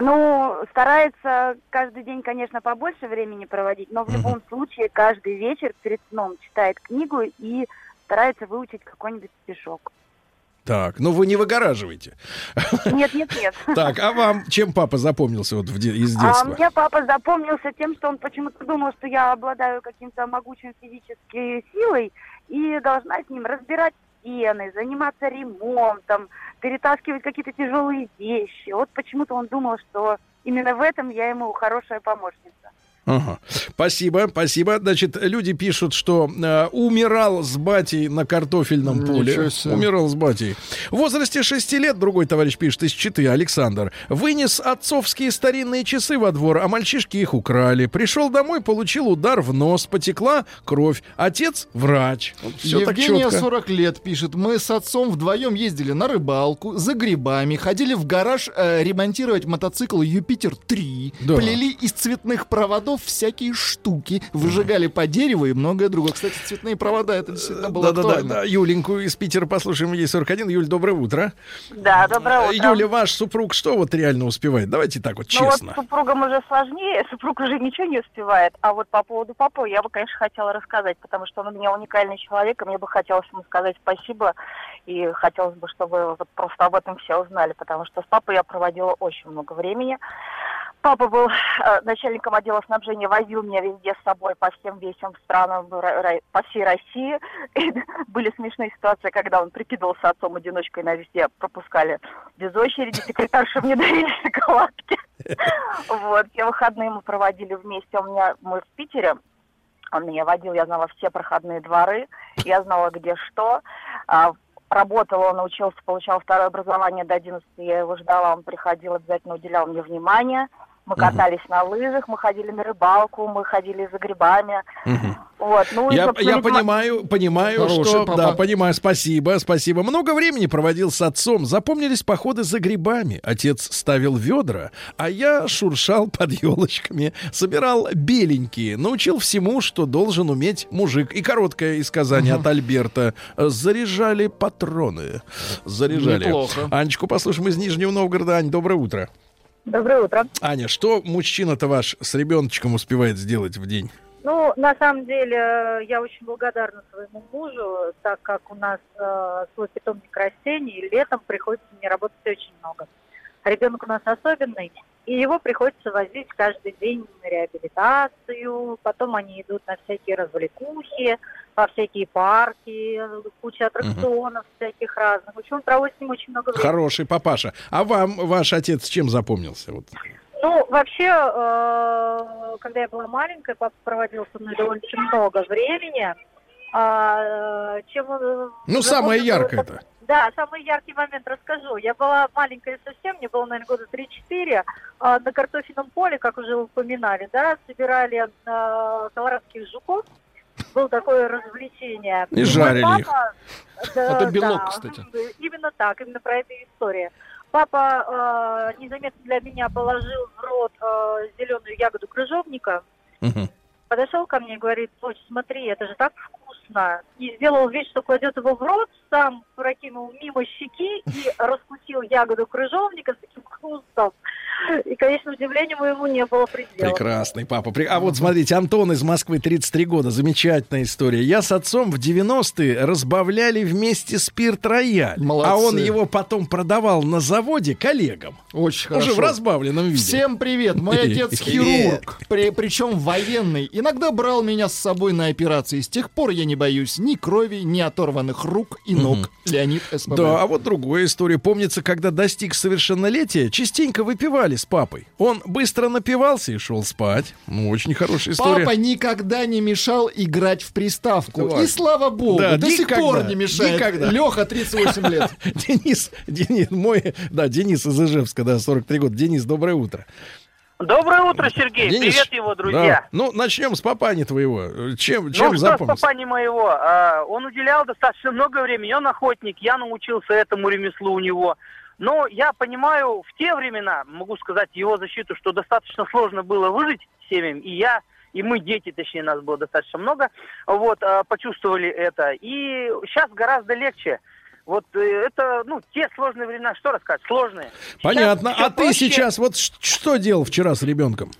Ну, старается каждый день, конечно, побольше времени проводить, но в любом случае каждый вечер перед сном читает книгу и старается выучить какой-нибудь стишок. Так, ну вы не выгораживаете. Нет, нет, нет. Так, а вам чем папа запомнился вот в де- из А детства? мне папа запомнился тем, что он почему-то думал, что я обладаю каким-то могучим физической силой и должна с ним разбирать стены, заниматься ремонтом, перетаскивать какие-то тяжелые вещи. Вот почему-то он думал, что именно в этом я ему хорошая помощница. Ага. Спасибо, спасибо. Значит, люди пишут, что э, умирал с батей на картофельном поле. Умирал с батей. В возрасте 6 лет, другой товарищ пишет, из Читы, Александр, вынес отцовские старинные часы во двор, а мальчишки их украли. Пришел домой, получил удар в нос, потекла кровь. Отец врач. Все так Евгения, четко. 40 лет, пишет. Мы с отцом вдвоем ездили на рыбалку, за грибами, ходили в гараж э, ремонтировать мотоцикл Юпитер-3, Да. плели из цветных проводов всякие штуки, выжигали по дереву и многое другое. Кстати, цветные провода, это действительно было Да-да-да. Юленьку из Питера послушаем. Ей 41. Юль, доброе утро. Да, доброе утро. Юля, ваш супруг что вот реально успевает? Давайте так вот Ну вот честно. супругом уже сложнее, супруг уже ничего не успевает. А вот по поводу папы я бы, конечно, хотела рассказать, потому что он у меня уникальный человек, и мне бы хотелось ему сказать спасибо, и хотелось бы, чтобы вот просто об этом все узнали, потому что с папой я проводила очень много времени. Папа был э, начальником отдела снабжения, возил меня везде с собой по всем весям странам, ра- ра- по всей России. И были смешные ситуации, когда он прикидывался отцом-одиночкой, на везде пропускали без очереди, секретарши мне дарили шоколадки. Вот, все выходные мы проводили вместе. У меня мы в Питере. Он меня водил, я знала все проходные дворы, я знала, где что. А, Работала, он учился, получал второе образование до 11, я его ждала, он приходил, обязательно уделял мне внимание. Мы Мгм. катались на лыжах, мы ходили на рыбалку, мы ходили за грибами. Мгм. Вот, ну, и, Я, собственно, я видимо, понимаю, понимаю, Хороший что... папа. Да, понимаю, спасибо, спасибо. Много времени проводил с отцом. Запомнились походы за грибами. Отец ставил ведра, а я шуршал под елочками, собирал беленькие. Научил всему, что должен уметь мужик. И короткое из сказания от Альберта. Заряжали патроны. Заряжали. Неплохо. Анечку послушаем из Нижнего Новгорода. Ань, доброе утро. Доброе утро. Аня, что мужчина-то ваш с ребеночком успевает сделать в день? Ну, на самом деле, я очень благодарна своему мужу, так как у нас э, свой питомник растений, и летом приходится мне работать очень много. А ребенок у нас особенный, и его приходится возить каждый день на реабилитацию, потом они идут на всякие развлекухи, во всякие парки, куча аттракционов всяких разных. В общем, он проводит с ним очень много времени. Хороший папаша. А вам ваш отец чем запомнился? Вот. Ну, вообще, э, когда я была маленькая, папа проводил со мной довольно много времени. А, э, чем он, Ну, самое яркое-то. Да, самый яркий момент расскажу. Я была маленькая совсем, мне было, наверное, года 3-4. а, на картофельном поле, как уже упоминали, да, собирали э, колорадских жуков. Было такое развлечение. И жарили папа- их. Да, Это белок, да, кстати. Именно так, именно про эту историю. Папа э, незаметно для меня положил в рот э, зеленую ягоду крыжовника, Мгм. подошел ко мне и говорит, дочь, смотри, это же так вкусно. И сделал вид, что кладет его в рот, сам прокинул мимо щеки и раскусил ягоду крыжовника с таким вкусом. И, конечно, удивлению моему не было предела. Прекрасный папа. А вот смотрите, Антон из Москвы, 33 года. Замечательная история. Я с отцом в 90-е разбавляли вместе спирт рояль. Молодцы. А он его потом продавал на заводе коллегам. Очень Уже хорошо. в разбавленном виде. Всем привет, мой отец хирург, при- причем военный. Иногда брал меня с собой на операции. С тех пор я не боюсь ни крови, ни оторванных рук и ног. Леонид СПБ. Да, а вот другая история. Помнится, когда достиг совершеннолетия, частенько выпивали с папой. Он быстро напивался и шел спать. Ну, очень хорошая история. Папа никогда не мешал играть в приставку. Да. И слава богу, Да, до сих никогда, пор не мешает. никогда. Леха, 38 лет. Денис, Денис, мой, да, Денис из Ижевска, да, 43 года. Денис, доброе утро. Доброе утро, Сергей. Денис, Привет его, да. друзья. Ну, начнем с папани твоего. Чем, чем ну, что запомнился? с папани моего? А, он уделял достаточно много времени. Он охотник, я научился этому ремеслу у него. Но я понимаю, в те времена, могу сказать его защиту, что достаточно сложно было выжить семьям. И я, и мы, дети, точнее, нас было достаточно много, вот, а, почувствовали это. И сейчас гораздо легче. Вот э, это, ну, те сложные времена, что рассказать, сложные. Сейчас Понятно. всё А ты проще. сейчас вот что делал вчера с ребенком?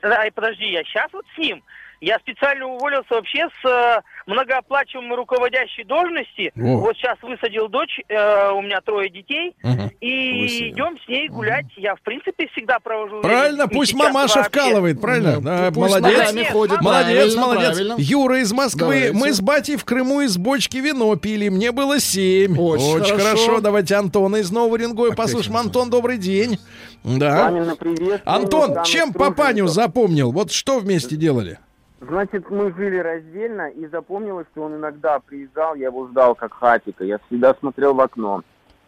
Да, и подожди, я сейчас вот с ним. Я специально уволился вообще с э, многооплачиваемой руководящей должности. О. Вот сейчас высадил дочь, э, у меня трое детей. Мгм. И Высадил. идем с ней гулять. Я, в принципе, всегда провожу Правильно, время. Пусть мамаша вообще. вкалывает, правильно? Ну, Да, пусть молодец. ногами ходит, Молодец, правильно, молодец. правильно. Юра из Москвы. Давайте. Мы с батей в Крыму из бочки вино пили. Мне было семь. Очень хорошо. хорошо. Давайте Антона из Нового Уренгоя послушаем. Антон, добрый день. Да. Антон, чем папаню запомнил? Вот что вместе делали? Значит, мы жили раздельно, и запомнилось, что он иногда приезжал, я его ждал как хатика, я всегда смотрел в окно,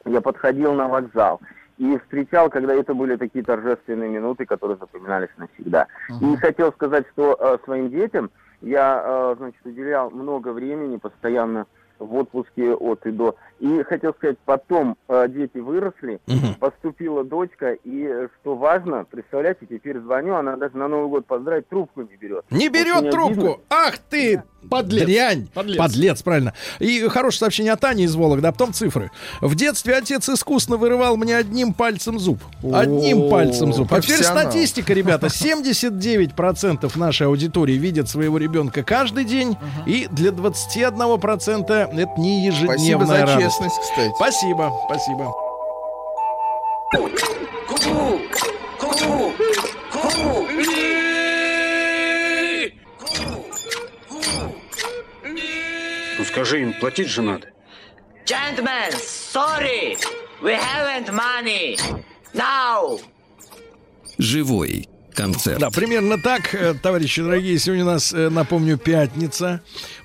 я подходил на вокзал и встречал, когда это были такие торжественные минуты, которые запоминались навсегда. И хотел сказать, что э, своим детям я, э, значит, уделял много времени, постоянно в отпуске от и до. И хотел сказать, потом э, дети выросли, поступила дочка, и э, что важно, представляете, теперь звоню, она даже на Новый год поздравить трубку не берет. Не берет трубку. обидно. Ах ты, Подлец. дрянь. Подлец. правильно. И хорошее сообщение от Ани из Вологды, а потом цифры. В детстве отец искусно вырывал мне одним пальцем зуб. Одним О, пальцем зуб. А теперь статистика, ребята. 79% нашей аудитории видят своего ребенка каждый день. И для 21% это не ежедневная Спасибо за радость. Честность, кстати. Спасибо, спасибо. Ну скажи им, платить же надо. Gentlemen, sorry, we haven't money. Now. Живой концерт. Да, примерно так, э, товарищи дорогие. Сегодня у нас, э, напомню, пятница.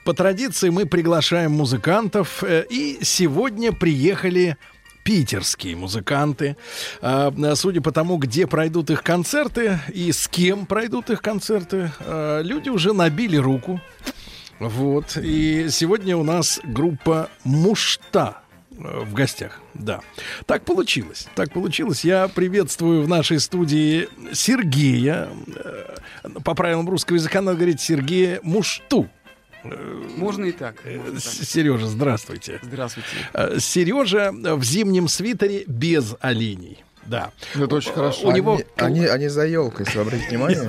По традиции мы приглашаем музыкантов. э, И сегодня приехали питерские музыканты. А, Судя по тому, где пройдут их концерты и с кем пройдут их концерты, люди уже набили руку. Вот. И сегодня у нас группа Мушта в гостях. Да. Так получилось. Так получилось. Я приветствую в нашей студии Сергея. Э, По правилам русского языка надо говорить Сергея Мушту. Можно и так. Сережа, здравствуйте. Здравствуйте. Сережа в зимнем свитере без оленей. Да. Это очень хорошо. У него... Они, они за елкой, если внимание.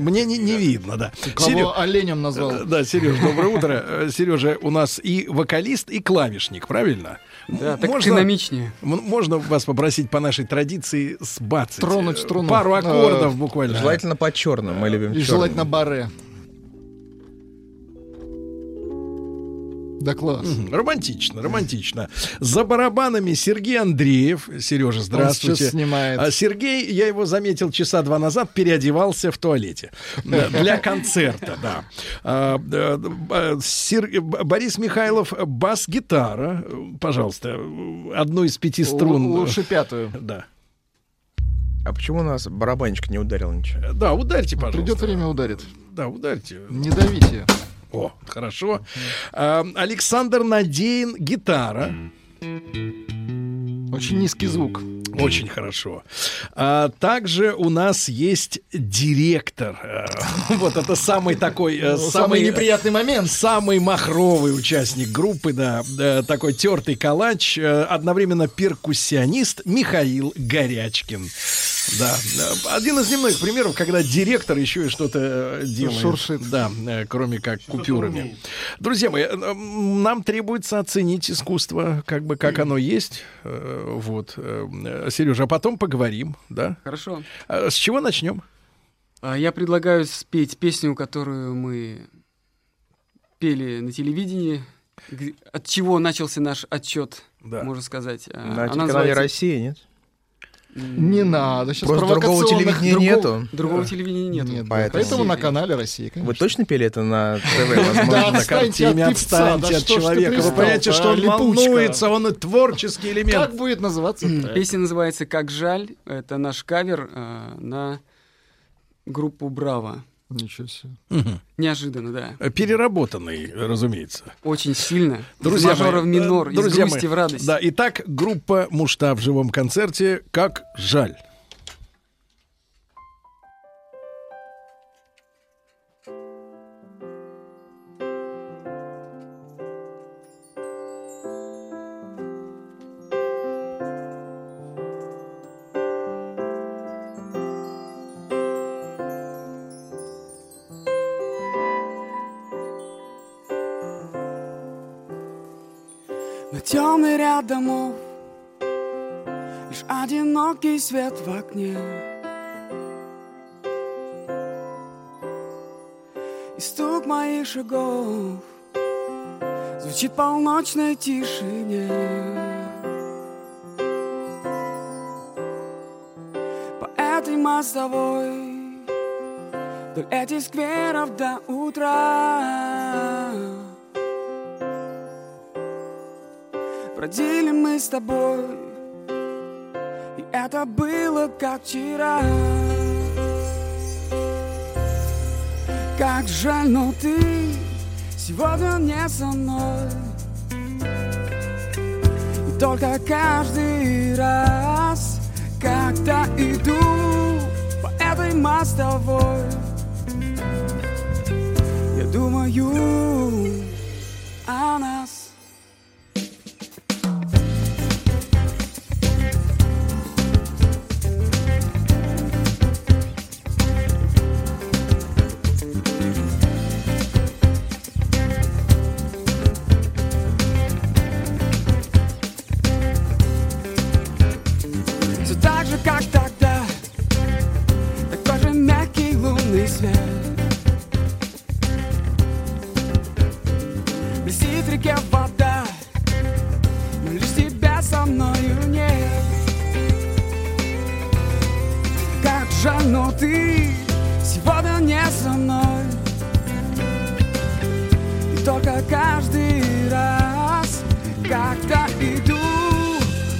Мне не, не видно, да. Кого Серё- оленем назвал? Да, Сереж, доброе утро. Сережа у нас и вокалист, и клавишник, правильно? Да, так динамичнее. можно вас попросить по нашей традиции сбацать? Тронуть э, струну. Пару аккордов Э, буквально. Желательно по черным, мы любим желательно баре. Да класс. Романтично, романтично. За барабанами Сергей Андреев. Сережа, здравствуйте. сейчас снимает. А Сергей, я его заметил часа два назад, переодевался в туалете. Для концерта, да. А, Б- Борис Михайлов, бас-гитара. Пожалуйста, одну из пяти струн. Лучше пятую. Да. А почему у нас барабанщик не ударил ничего? Да, ударьте, пожалуйста. Придет время, ударит. Да, ударьте. Не давите. О, хорошо. А, Александр Надеин, гитара. Очень низкий звук. Очень хорошо. А, также у нас есть директор. А, Вот это самый такой... э, Ну, самый неприятный момент. Самый махровый участник группы, да. э, Такой тертый калач. э, Одновременно перкуссионист Михаил Горячкин. Да, один из немногих примеров, когда директор еще и что-то э, делает. Шуршит. Да, э, кроме как купюрами. Друзья мои, э, нам требуется оценить искусство, как бы как оно есть. Вот, Сережа, а потом поговорим, да? Хорошо. А С чего начнем? А, Я предлагаю спеть песню, которую мы пели на телевидении, от чего начался наш отчет, Да. можно сказать. А, На телеканале называется- «Россия», нет? Не надо, сейчас Просто другого телевидения нету. Другого телевидения нет. Нет. Поэтому- Поэтому на канале России, конечно. Вы точно пели это на ТВ? Да, Возможно, на картине? от отстаньте от человека. Вы понимаете, что он волнуется, он и творческий элемент. Как будет называться? Песня называется «Как жаль». Это наш кавер а, на группу «Браво». Ничего себе. Неожиданно, да. Переработанный, разумеется. Очень сильно. Друзья из мажора мои, в минор, э, из друзья грусти мои, в радость. Да, итак, группа Мушта в живом концерте «Как жаль». Домов. Лишь одинокий свет в окне. И стук моих шагов Звучит в полночной тишине. По этой мостовой Вдоль этих скверов до утра Бродили мы с тобой. И это было как вчера. Как жаль, но ты сегодня не со мной. И только каждый раз Когда иду по этой мостовой Я думаю но ты сегодня не со мной. И только каждый раз Когда иду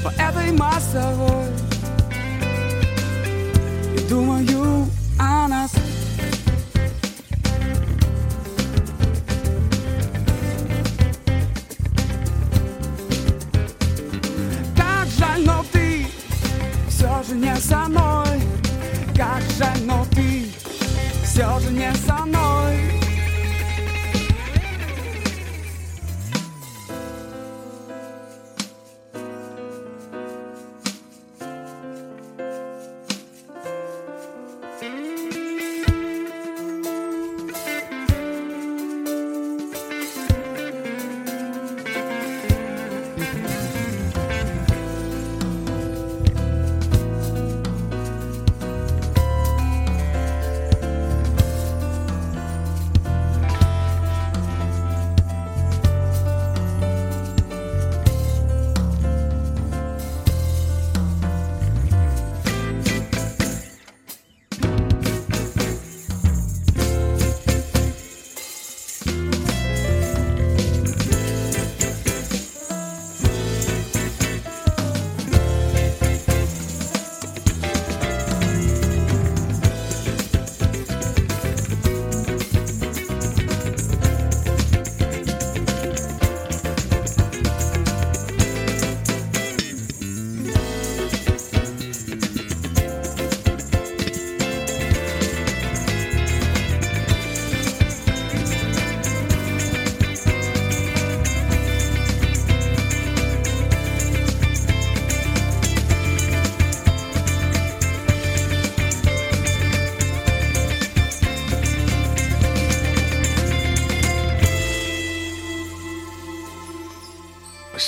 по этой мостовой И думаю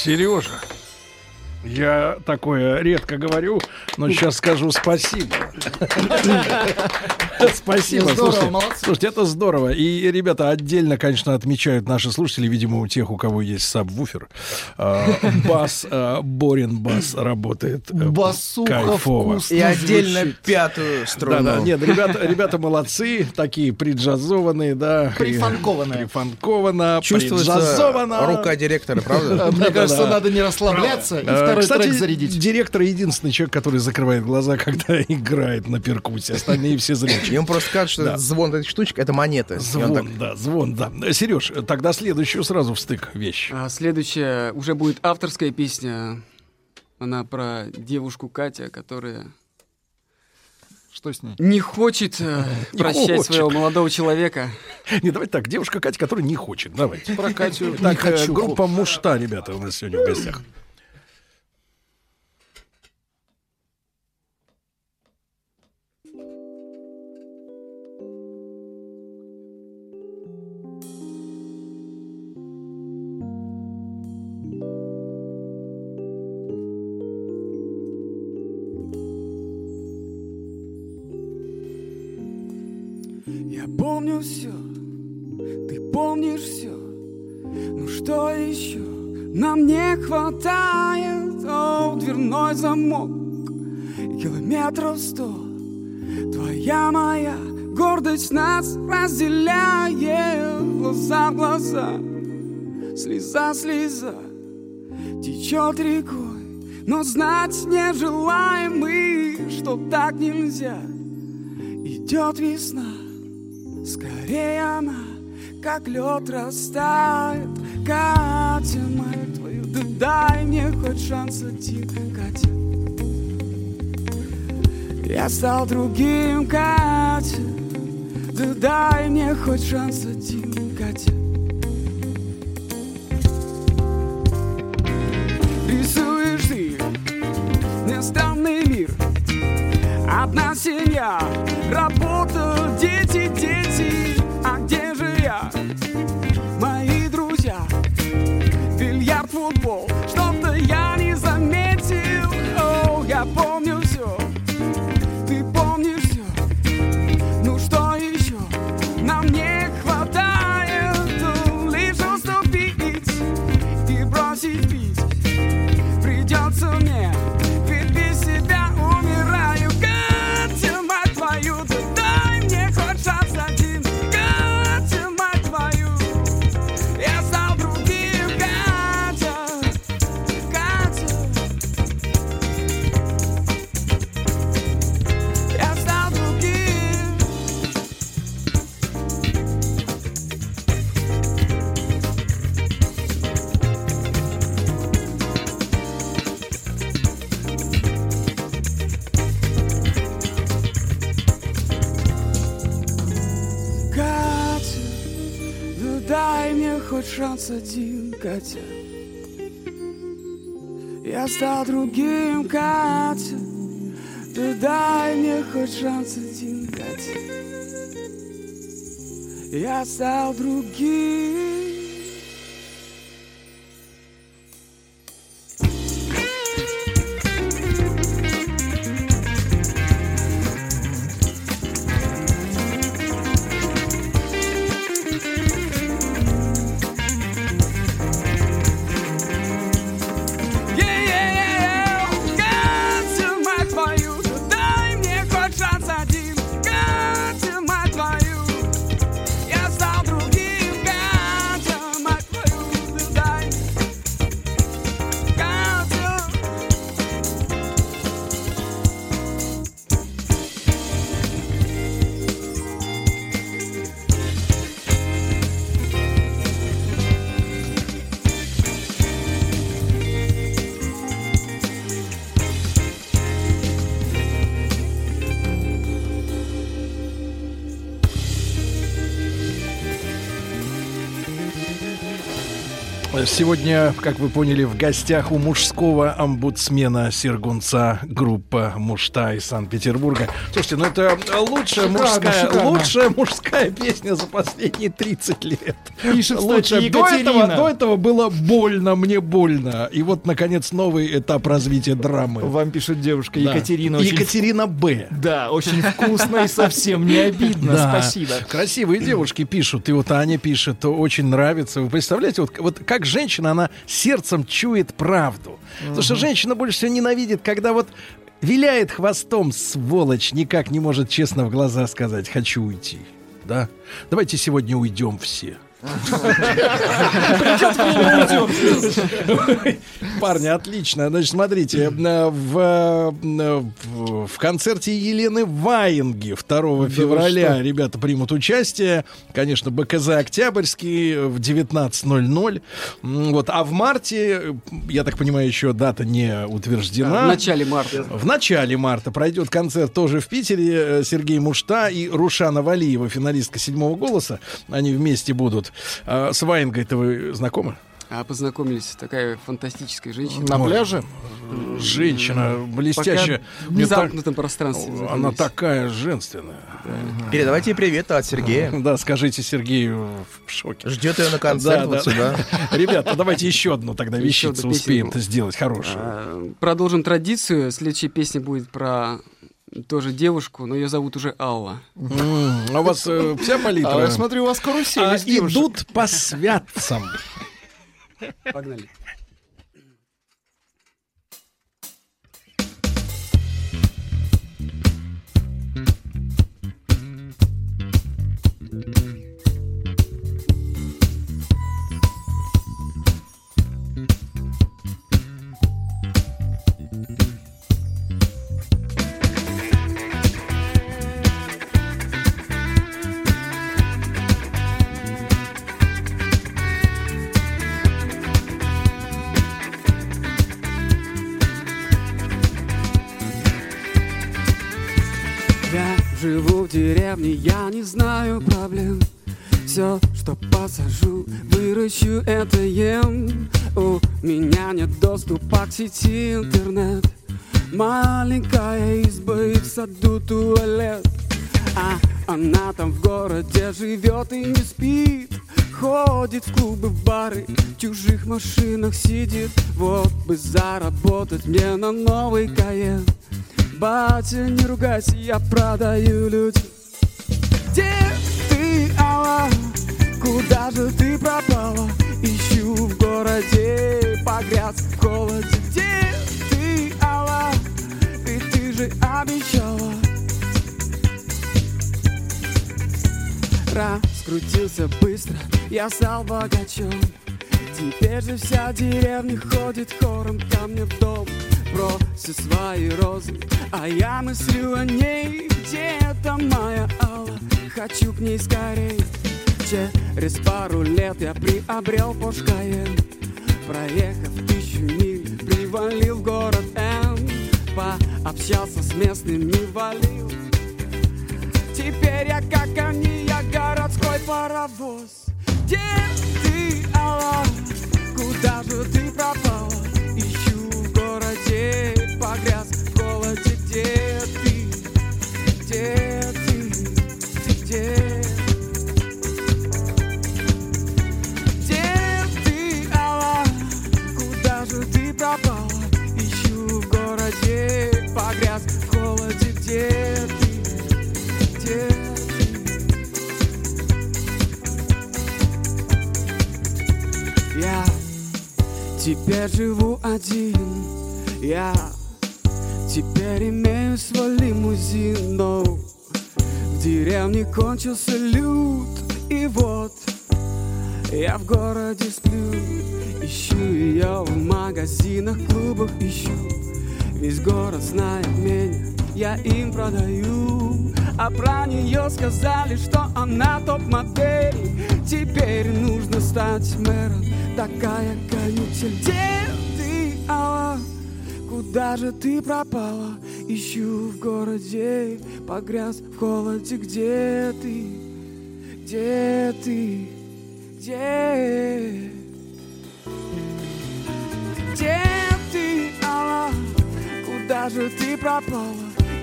Сережа, я такое редко говорю, но сейчас скажу спасибо. Спасибо. Здорово, Слушайте, молодцы. слушайте, это здорово. И ребята отдельно, конечно, отмечают наши слушатели, видимо, у тех, у кого есть сабвуфер. а, Бас, а, Борин бас работает. э, Басуха Кайфово. И отдельно пятую струну. Да, да, нет, ребята, ребята молодцы, такие приджазованные, да. Прифанкованные. Прифанковано, Чувствуется приджазовано. рука директора, правда? Мне кажется, надо не расслабляться и Э, второй трек зарядить. директор единственный человек, который закрывает глаза, когда играет на перкуссии. Остальные все зрячие. Ему просто скажут, что Да. звон этой штучки — это монеты. И он Звон, так, да, звон, да. Сереж, тогда следующую сразу в стык вещь. А следующая уже будет авторская песня. Она про девушку Катя, которая Что с ней? не хочет э, Не прощать хочет. своего молодого человека. Не, давайте так, девушка Катя, которая не хочет. Давайте. Про Катю не Так, э, хочу. группа Мушта, ребята, у нас сегодня в гостях. Помню все, ты помнишь все. Ну что еще нам не хватает? О, дверной замок, километров сто. Твоя моя гордость нас разделяет. Глаза в глаза, слеза, слеза течет рекой. Но знать не желаем мы, что так нельзя. Идет весна, скорее она, как лед растает. Катя, мать твою, да дай мне хоть шанс один, Катя. Я стал другим, Катя, да дай мне хоть шанс один, Катя. Рисуешь ты нестанный мир Одна семья, работа, дети Катя. Я стал другим, Катя. Да дай мне хоть шанс один, Катя. Я стал другим. Сегодня, как вы поняли, в гостях у мужского омбудсмена Сергунца группа Мушта из Санкт-Петербурга. Слушайте, ну это лучшая Шикарно, мужская, шикарно. лучшая мужская песня за последние 30 лет. Пишет, кстати, Лучшая. До этого, до этого было больно, мне больно. И вот, наконец, новый этап развития драмы. Вам пишет девушка Да. Екатерина. очень Екатерина Б. Да, очень вкусно и совсем не обидно. Да. Спасибо. Красивые девушки пишут, и вот Аня пишет, то очень нравится. Вы представляете, вот, вот как женщина, она сердцем чует правду. Потому что женщина больше всего ненавидит, когда вот виляет хвостом, сволочь, никак не может честно в глаза сказать «хочу уйти». Да? Давайте сегодня уйдем все. Парни, отлично. Значит, смотрите, э, в, э, в, в концерте Елены Ваенги 2 февраля ребята примут участие. Конечно, БКЗ Октябрьский в 19.00. М, Вот. А в марте, я так понимаю, еще дата не утверждена. В начале марта. В начале марта пройдет концерт тоже в Питере. Э, Сергей Мушта и Рушана Валиева, финалистка седьмого голоса. Они вместе будут. А С Ваенгой-то вы знакомы? А познакомились такая фантастическая женщина. На пляже? Женщина блестящая. Пока в Мне так- замкнутом пространстве. Она такая женственная. Передавайте привет от Сергея. Да, скажите Сергею в шоке. Ждет ее на концерт Да, вот да. сюда. Ребята, давайте еще одну тогда вещицу успеем-то сделать хорошую. А, Продолжим традицию. Следующая песня будет про тоже девушку, но ее зовут уже Алла. А у вас э, вся А, палитра? я смотрю, у вас карусель А, идут по святцам. Погнали. Деревне, я не знаю проблем. Все, что посажу, выращу, это ем. У меня нет доступа к сети интернет. Маленькая изба и в саду туалет. А она там в городе живет и не спит. Ходит в клубы, в бары, в чужих машинах сидит. Вот бы заработать мне на новый каен Батя, не ругайся, я продаю людям Где ты, Алла? Куда же ты пропала? Ищу в городе, погряз в холоде Где ты, Алла? Ведь ты же обещала Раскрутился быстро, я стал богачом Теперь же вся деревня ходит хором ко мне в дом Бросит свои розы, а я мыслю о ней Где это моя Алла? Хочу к ней скорей Через пару лет я приобрел Porsche Cayenne Проехав тысячу миль, привалил в город Н Пообщался с местными, валил Теперь я как они, я городской паровоз Где ты, Алла? Куда же ты пропала? Где ты? Где? Где ты, Алла? Куда же ты пропала? Ищу в городе, погряз в холоде Где ты? Где? Я теперь живу один Я теперь имею свой лимузин Но в деревне кончился люд И вот я в городе сплю Ищу ее в магазинах, клубах ищу. Весь город знает меня, я им продаю. А про нее сказали, что она топ-модель. Теперь нужно стать мэром, такая канитель Где ты, Алла? Куда же ты пропала? Ищу в городе, погряз в холоде. Где ты? Где ты? Где? Где ты, Алла? Куда же ты пропала?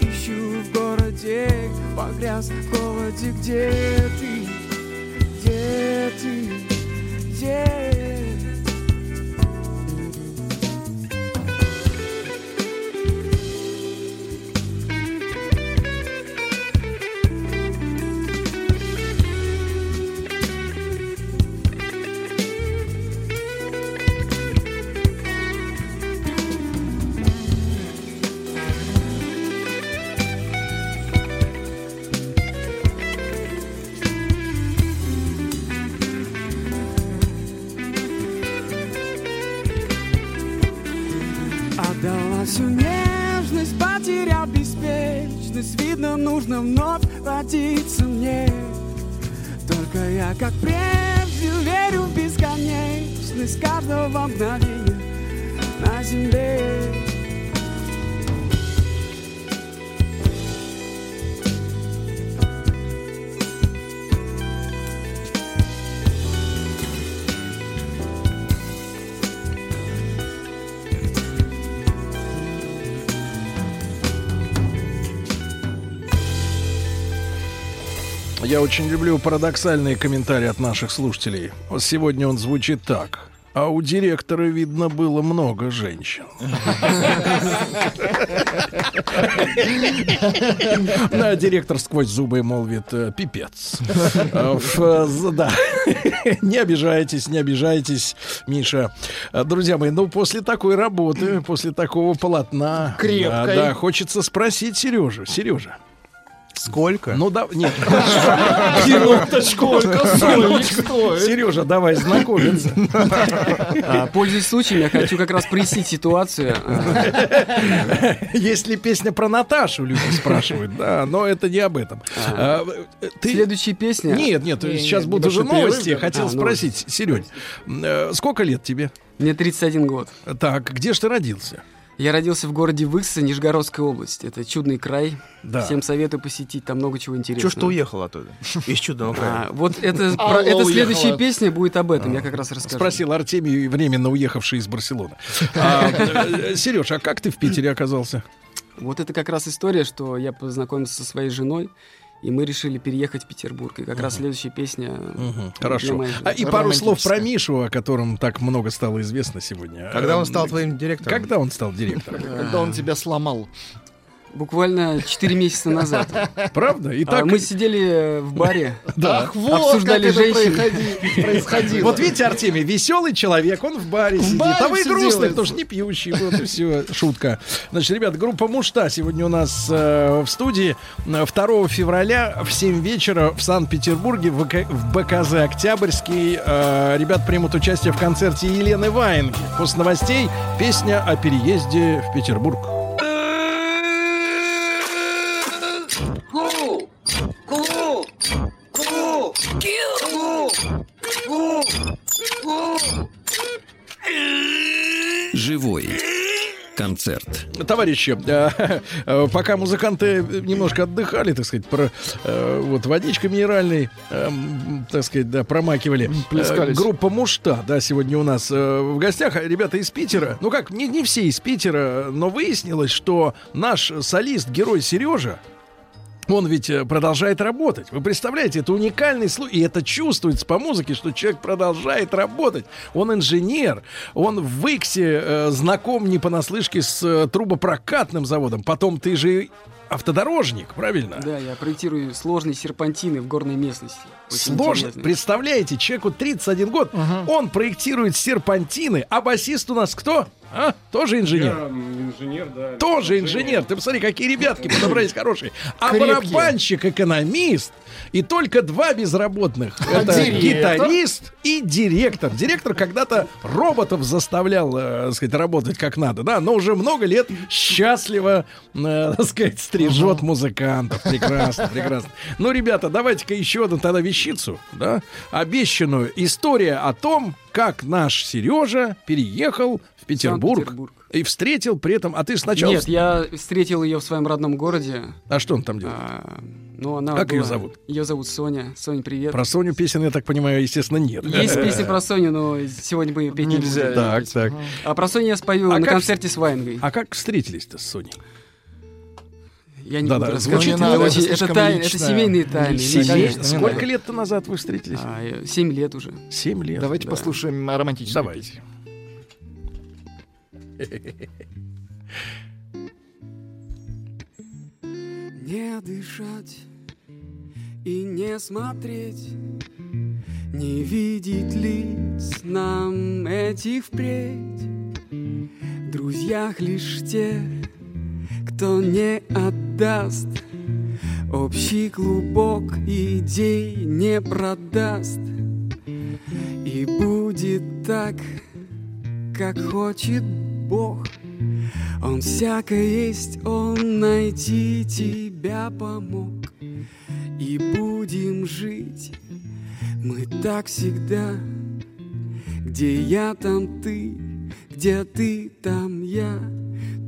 Ищу в городе, погряз в холоде. Где ты? Где ты? Где? Нужно вновь родиться мне. Только я, как прежде, верю в бесконечность Каждого мгновения на земле Я очень люблю парадоксальные комментарии от наших слушателей. Сегодня он звучит так. А у директора, видно, было много женщин. Да, директор сквозь зубы молвит э, пипец. Э, з- Да. Не обижайтесь, не обижайтесь, Миша. Э, Друзья мои, ну после такой работы, после такого полотна, Крепкой. да, хочется спросить Сережу. Сережа, Сколько? ну да, нет. Сережа, давай знакомиться. А, Пользуясь случаем, я хочу как раз прояснить ситуацию. А, Есть ли песня про Наташу, люди спрашивают. Да, но это не об этом. А, Ты... Следующая песня. Нет, нет, Не, сейчас будут уже новости. Хотел А, спросить, Серёнь, э, сколько лет тебе? Мне 31 год. Так, где же ты родился? Я родился в городе Выкса, Нижегородская область. Это чудный край. Да. Всем советую посетить, там много чего интересного. Чё ж ты уехал оттуда? Из чудного края. А, вот это, Алла про- это следующая песня будет об этом, я как раз расскажу. Спросил Артемий, временно уехавший из Барселоны. Сереж, а как ты в Питере оказался? Вот это как раз история, что я познакомился со своей женой, и мы решили переехать в Петербург. И как раз следующая песня. для Хорошо. моей А, и пару слов про Мишу, о котором так много стало известно сегодня. Когда он Эм, стал твоим директором? Когда он стал директором? Когда он тебя сломал. Буквально 4 месяца назад. Правда? И А, так... Мы сидели в баре, Да. Ах, вот обсуждали женщин. происходи- происходило. Вот видите, Артемий, веселый человек, он в баре сидит. баре а вы грустный, делается. потому что не пьющий. Вот и все. Шутка. Значит, ребят, группа Мушта сегодня у нас э, в студии. Э, 2 февраля в 7 вечера в Санкт-Петербурге в, в БКЗ Октябрьский. Э, ребят примут участие в концерте Елены Ваенги. После новостей песня о переезде в Петербург. Живой концерт. Товарищи, э, э, пока музыканты немножко отдыхали, так сказать, про э, вот водичкой минеральной, так сказать, да, промакивали. Плескались. Группа Мушта, да, сегодня у нас в гостях. Ребята из Питера. Ну как, не, не все из Питера, но выяснилось, что наш солист, герой Сережа, он ведь э, продолжает работать. Вы представляете, это уникальный случай. И это чувствуется по музыке, что человек продолжает работать. Он инженер. Он в Иксе э, знаком не понаслышке с э, трубопрокатным заводом. Потом ты же автодорожник, правильно? Да, я проектирую сложные серпантины в горной местности. Сложно. Представляете, человеку 31 год, он проектирует серпантины, а басист у нас кто? А? Тоже инженер? инженер, да. Тоже инженер. Ты посмотри, какие ребятки подобрались хорошие. А Крепкие. барабанщик, экономист. И только два безработных. Это директор? гитарист и директор. Директор когда-то роботов заставлял, э, так сказать, работать как надо, да, но уже много лет счастливо, э, так сказать, стрижет музыкантов. Прекрасно, прекрасно. Ну, ребята, давайте-ка еще одну тогда вещицу, да, обещанную. История о том, как наш Сережа переехал в Петербург, Санкт-Петербург. и встретил при этом... А ты сначала... Нет, я встретил ее в своем родном городе. А что он там делает? А, Ну, она Как ее была- зовут? Ее зовут Соня. Соня, привет. Про Соню песен, я так понимаю, естественно, нет. Есть песня про Соню, но сегодня мы ее петь не Нельзя. будем. Так, так. А про Соню я спою А на как- концерте с Ваенгой. А как встретились-то с Соней? Я не Да-да, буду рассказывать. звучит Это не очень- это тайна, это семейные тайны. Семей- не Сколько надо. лет назад вы встретились? А, Семь лет уже. Семь лет. Давайте Да. послушаем романтическую Давайте. Не дышать и не смотреть, не видеть лиц нам этих впредь. Друзьях лишь те, кто не отдаст, общий клубок идей не продаст. И будет так, как хочет Бог. Он всякое есть, он найти тебя помог. И будем жить мы так всегда, где я, там ты, где ты, там я.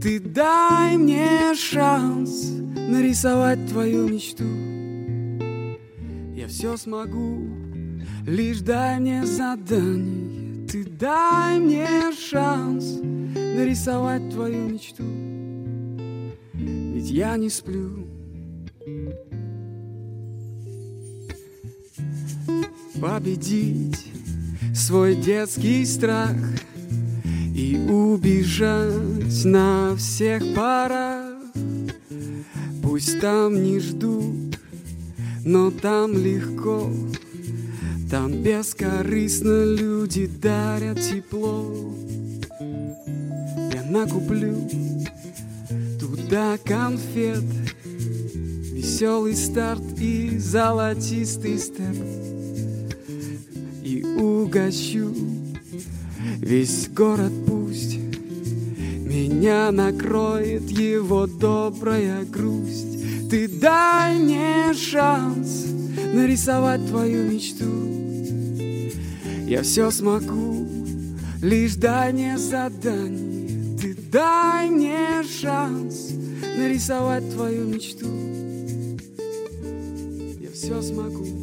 Ты дай мне шанс нарисовать твою мечту. Я все смогу, лишь дай мне задание. Ты дай мне шанс нарисовать твою мечту. Ведь я не сплю. Победить свой детский страх и убежать на всех парах. Пусть там не ждут, но там легко, там бескорыстно люди дарят тепло. Накуплю туда конфет, веселый старт и золотистый степ. И угощу весь город пусть меня накроет его добрая грусть. Ты дай мне шанс нарисовать твою мечту. Я все смогу, лишь дай мне задание. Дай мне шанс нарисовать твою мечту. Я все смогу.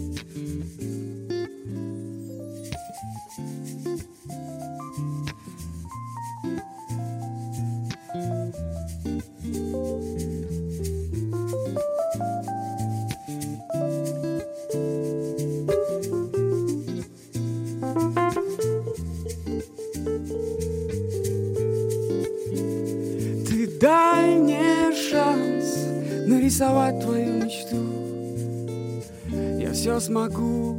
Смогу,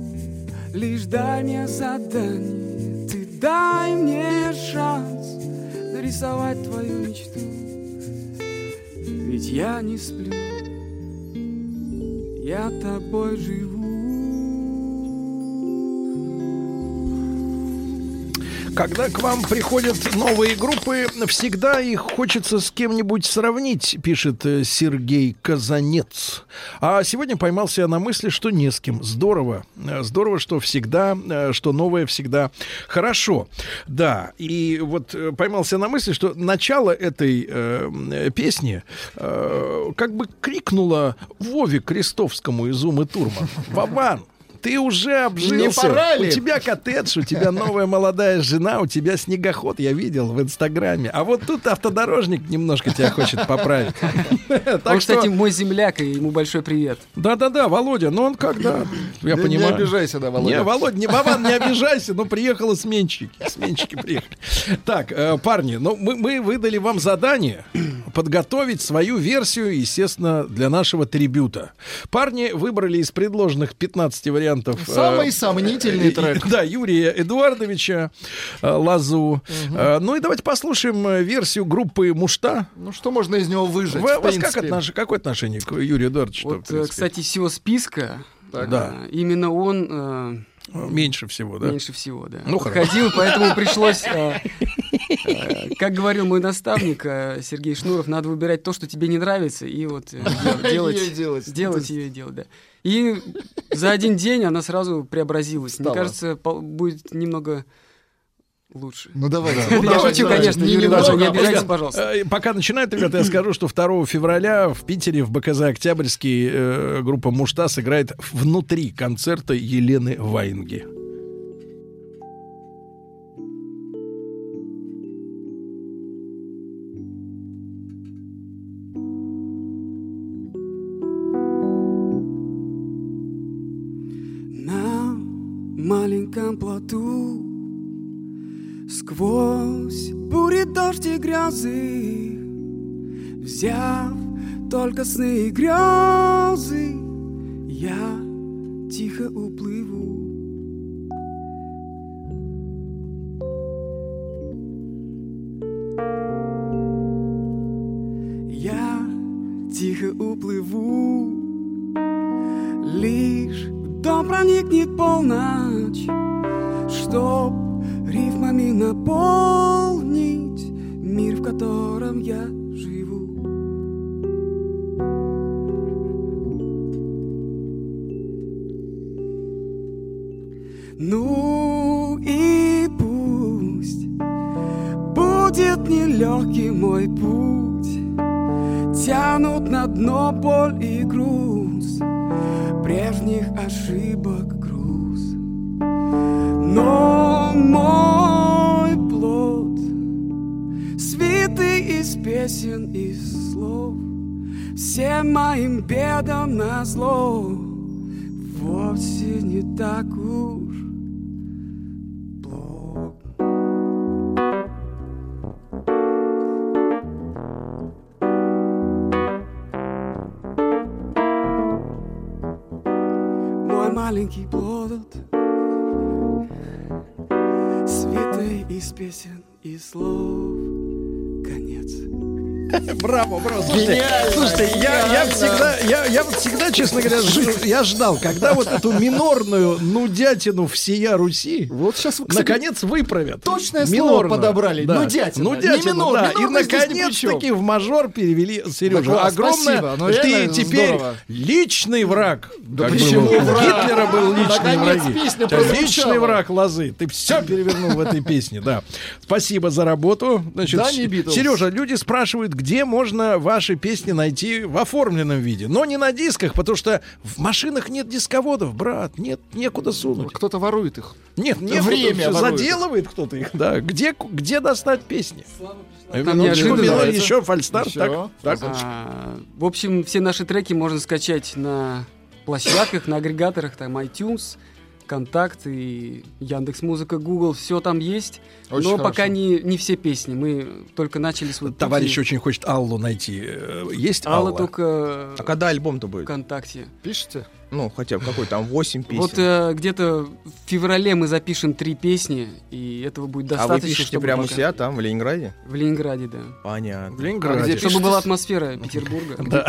лишь дай мне задание. Ты дай мне шанс нарисовать твою мечту. Ведь я не сплю, Когда к вам приходят новые группы, всегда их хочется с кем-нибудь сравнить, пишет э, Сергей Казанец. А сегодня поймался я на мысли, что не с кем. Здорово. Э, Здорово, что всегда, э, что новое всегда хорошо. Да, и вот поймался на мысли, что начало этой э, песни э, как бы крикнуло Вове Крестовскому из Умы Турман. Вован, ты уже обжился. Не пора ли? У тебя коттедж, у тебя новая молодая жена, у тебя снегоход, я видел в Инстаграме. А вот тут автодорожник немножко тебя хочет поправить. Так Он, что- кстати, мой земляк, и ему большой привет. Да-да-да, Володя, ну он когда? Я понимаю. не обижайся, да, Володя. Не, Володя, не, Вован, не обижайся, но приехали сменщики. Сменщики приехали. Так, э, парни, ну мы, мы выдали вам задание подготовить свою версию, естественно, для нашего трибюта. Парни выбрали из предложенных 15 вариантов... э, Самый сомнительный э, трек. Да, Юрия Эдуардовича э, Лазу. Э, Ну и давайте послушаем версию группы «Мушта». Ну что можно из него выжать? Вы- в у вас как принципе? отнош- какое отношение к Юрию Эдуардовичу? Вот, кстати, всего списка, Так. э, Да. именно он э, Меньше всего, да? меньше всего, да. Ну, хорошо. Ходил, поэтому пришлось, э, э, как говорил мой наставник э, Сергей Шнуров, надо выбирать то, что тебе не нравится, и вот э, дел- делать, делать. делать ее и делать, да. И за один день она сразу преобразилась. Мне Стала. кажется, пол- будет немного лучше. Ну давайте. Я Ну, шучу, конечно, Не Юрий немного, Иванович, не обижайтесь, пожалуйста. Э, Пока начинают, ребята, я скажу, что 2 февраля в Питере в БКЗ «Октябрьский» э, группа «Мушта» сыграет внутри концерта Елены Ваенги. Маленьком плоту. Сквозь бури, дождь и грязы Взяв только сны и грезы Я тихо уплыву. Я тихо уплыву. Лишь дом проникнет полночь наполнить Мир, в котором я живу. Ну и пусть Будет нелегкий мой путь Тянут на дно боль и груз Прежних ошибок песен и слов. Всем моим бедам на зло Вовсе не так Браво, браво. Слушайте, Гениально, слушайте я, я всегда, я, я вот всегда, честно говоря, ж- я ждал, когда вот эту минорную нудятину всея Руси вот сейчас, наконец выправят. Точное слово Минорную, подобрали. Да. Нудятина. Нудятину, Не минор, да. И наконец-таки в мажор перевели Сережа. Да Огромное. спасибо, ну, ты реально теперь здорово. личный враг. Да Как почему враг? Гитлера был личный прозвучала. Личный враг лозы. Ты все перевернул в этой песне, да. Спасибо за работу. Значит, Да. Сережа, люди спрашивают, где можно ваши песни найти в оформленном виде, но не на дисках, потому что в машинах нет дисководов, брат, нет, некуда сунуть. Кто-то ворует их. Нет, некуда, Время заделывает кто-то их, да. Где, где достать песни? Там Минуточку, неожиданно. минуточку, еще фальстарт, Еще. так, так. А, В общем, все наши треки можно скачать на площадках, на агрегаторах, там iTunes, Контакт и Яндекс Музыка, Google, все там есть. Очень но хорошо. пока не, не все песни. Мы только начали свой путь, Товарищ и очень хочет Аллу найти. Э, Есть Алла Алла? только А когда альбом-то будет? ВКонтакте. Пишите? Ну, хотя бы какой там 8 песен. Вот э, где-то в феврале мы запишем три песни, и этого будет а достаточно. вы пишете чтобы прямо у пока- себя там, в Ленинграде? В Ленинграде, да. Понятно. В Ленинграде. Чтобы была атмосфера Петербурга. Да.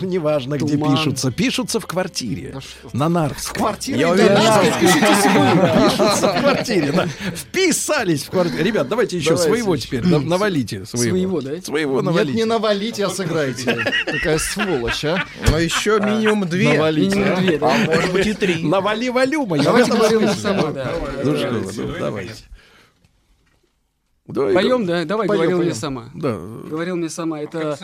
Неважно, где пишутся. Пишутся в квартире. На Нарвском. Квартира Я и уверен. Пишутся в квартире. Вписались в квартиру. Ребят, давайте еще своего теперь. на- Навалите своего. Своего, да? Своего Нет, навалите. не навалите, а сыграйте. Такая сволочь, а. Но еще минимум две. Две, да. А может быть и три. Навали валюма. Давайте смысле. сама, да. Ну давайте. Давай, Поем, да? Давай, Поем, говорил мне поем. сама. Да. Говорил мне сама. Это,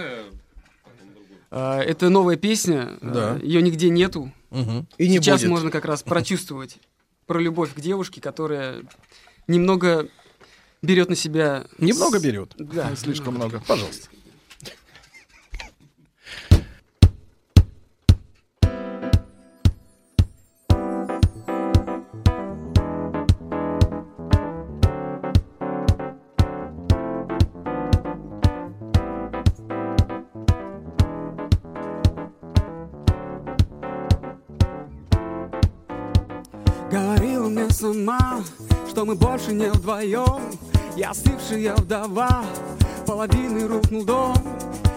а, это новая песня. Да. Ее нигде нету. Мгм. И не Сейчас будет. можно как раз прочувствовать про любовь к девушке, которая немного берет на себя... Немного с- берет. Да, Слишком много. Пожалуйста. Мне сама, что мы больше не вдвоем Я остывшая вдова, половины рухнул дом.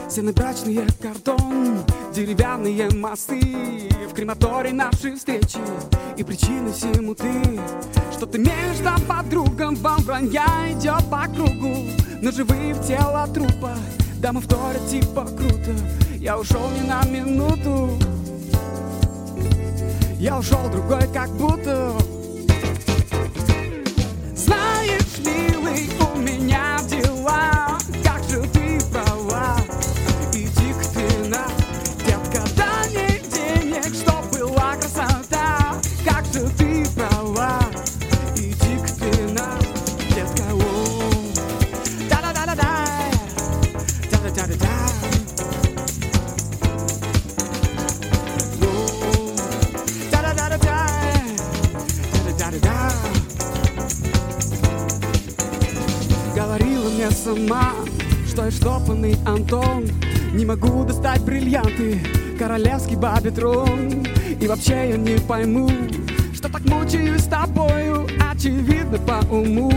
Стены брачные картон, деревянные мосты. В крематории наши встречи и причины всему ты. Что ты между подругам, вам вранья идет по кругу Но живые в тело трупа, дамы вторят типа круто. Я ушел не на минуту. Я ушел другой, как будто Знаешь, штопанный Антон. Не могу достать бриллианты, королевский бабитрон. И вообще я не пойму, что так мучаюсь с тобою Очевидно по уму.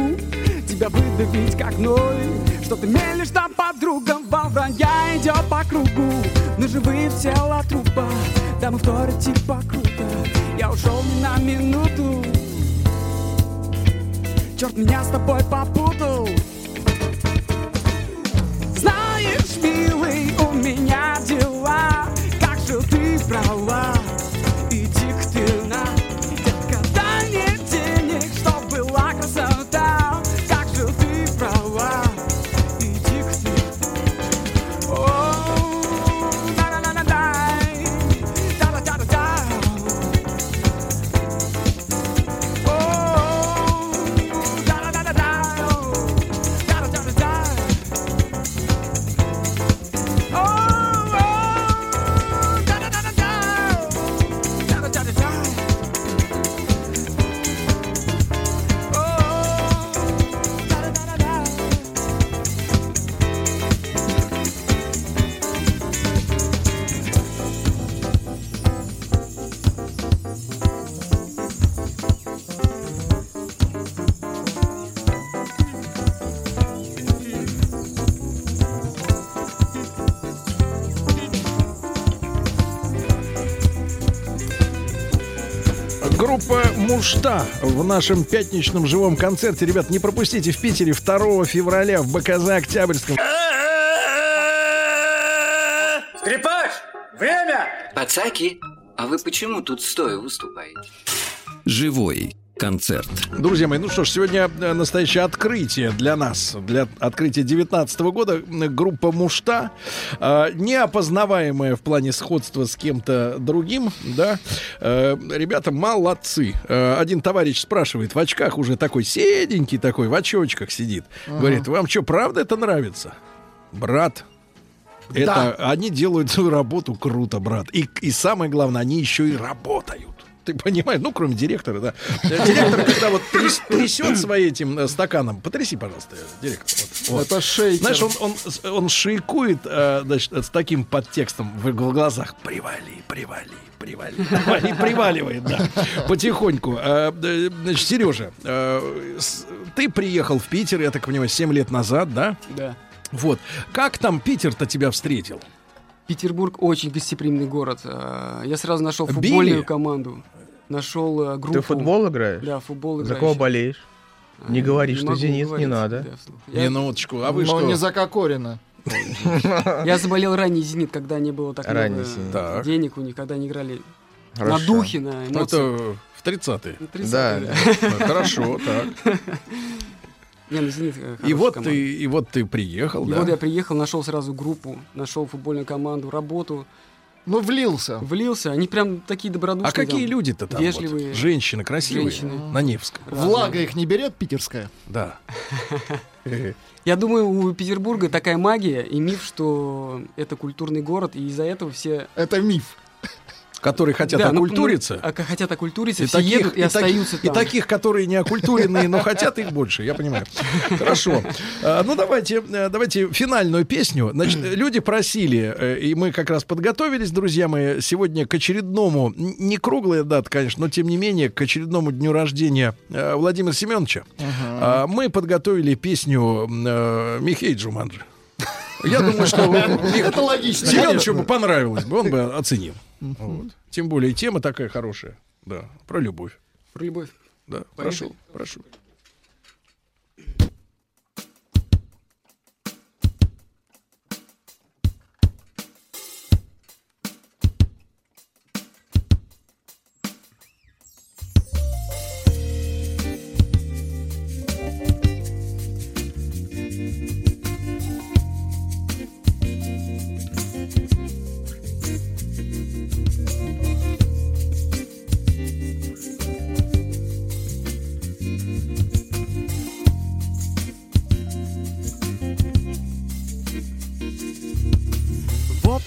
Тебя выдавить как ной Что ты мелешь там подругам Волдая идет по кругу Но живые в трупа. Да мы вторят типа круто Я ушел не на минуту. Черт меня с тобой попутал Милый, у меня Мушта в нашем пятничном живом концерте. Ребят, не пропустите в Питере 2 февраля в БКЗ Октябрьском. Скрипач! Время! Пацаки, а вы почему тут стоя выступаете? Живой концерт. Друзья мои, ну что ж, сегодня э, настоящее открытие для нас, для открытия 19 года. Группа Мушта, э, неопознаваемая в плане сходства с кем-то другим, да. Э, ребята молодцы. Э, один товарищ спрашивает, в очках уже такой седенький такой, в очочках сидит. Ага. Говорит, вам что, правда это нравится? Брат, это они делают свою работу круто, брат. И, и самое главное, они еще и работают. Ты понимаешь, ну, кроме директора, да. Директор, когда вот тряс- трясет своим этим э, стаканом, потряси, пожалуйста, директор. Вот, вот. Это шейкер. Знаешь, он, он, он шейкует, э, значит, с таким подтекстом в гл- глазах. Привали, привали, привали, привали, приваливает, да. Потихоньку. Э, Значит, Сережа, ты приехал в Питер, я так понимаю, 7 лет назад, да? Да. Вот. Как там Питер-то тебя встретил? Петербург очень гостеприимный город. А, Я сразу нашел Били? футбольную команду. Нашел э, группу. Ты в футбол играешь? Да, футбол За играющий. кого болеешь? Не говори, не что «Зенит» не говорить, надо. да. Не, Я- минуточку, а вы Но что? не за Кокорина. Я заболел ранний «Зенит», когда не было так Ранний много. Так. денег у них, когда они играли на духе, на Ну, эмоциях. это в 30-е. На 30-е, Да. да. Хорошо, так. Не, ну «Зенит» э, И вот команда. ты, и вот ты приехал, И да? вот я приехал, нашел сразу группу, нашел футбольную команду, работу. Ну, влился. Влился. Они прям такие добродушные. А какие там, люди-то там? вот? Вежливые. Женщины красивые Женщины. на Невском. разные. Влага их не берет питерская? Да. Я думаю, у Петербурга такая магия и миф, что это культурный город, и из-за этого все... Это миф. Которые хотят Да, ну, окультуриться. ну, а, хотят окультуриться, И все таких, едут и, и, остаются таких, и там. таких, которые не окультуренные, но хотят их больше, я понимаю. Хорошо. А, Ну, давайте, э, давайте финальную песню. Значит, люди просили, э, и мы как раз подготовились, друзья мои, сегодня к очередному, не круглая дата, конечно, но тем не менее, к очередному дню рождения э, Владимира Семеновича. А, Мы подготовили песню Михей Джуманджи. Я думаю, что Это логично, Семеновичу бы понравилось бы, он бы оценил. Вот. Тем более тема такая хорошая. Да, про любовь. Про любовь. Да, прошу, прошу.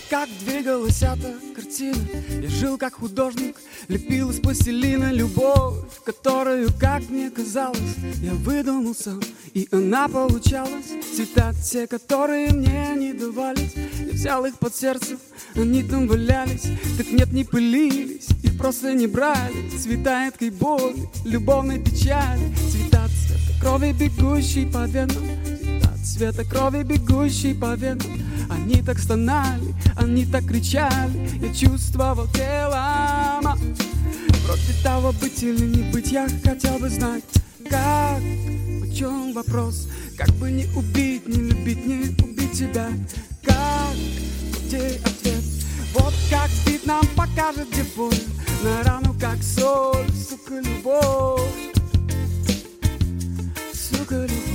Как двигалась эта картина. Я жил как художник, лепил из пластилина Любовь, которую, как мне казалось Я выдумал сам, и она получалась. Цвета те, которые мне не давались. Я взял их под сердце, они там валялись Так нет, не пылились, их просто не брали. Цвета этой боли, любовной печали. Цвета цвета крови, бегущей по венам. Цвета цвета крови, бегущей по венам Они так стонали, они так кричали Я чувствовал телом Вроде того быть или не быть Я хотел бы знать, как В чем вопрос. Как бы не убить, не любить, не убить тебя. Как, где ответ? Вот как бит нам покажет, где боль На рану, как соль, сука, любовь. Сука, любовь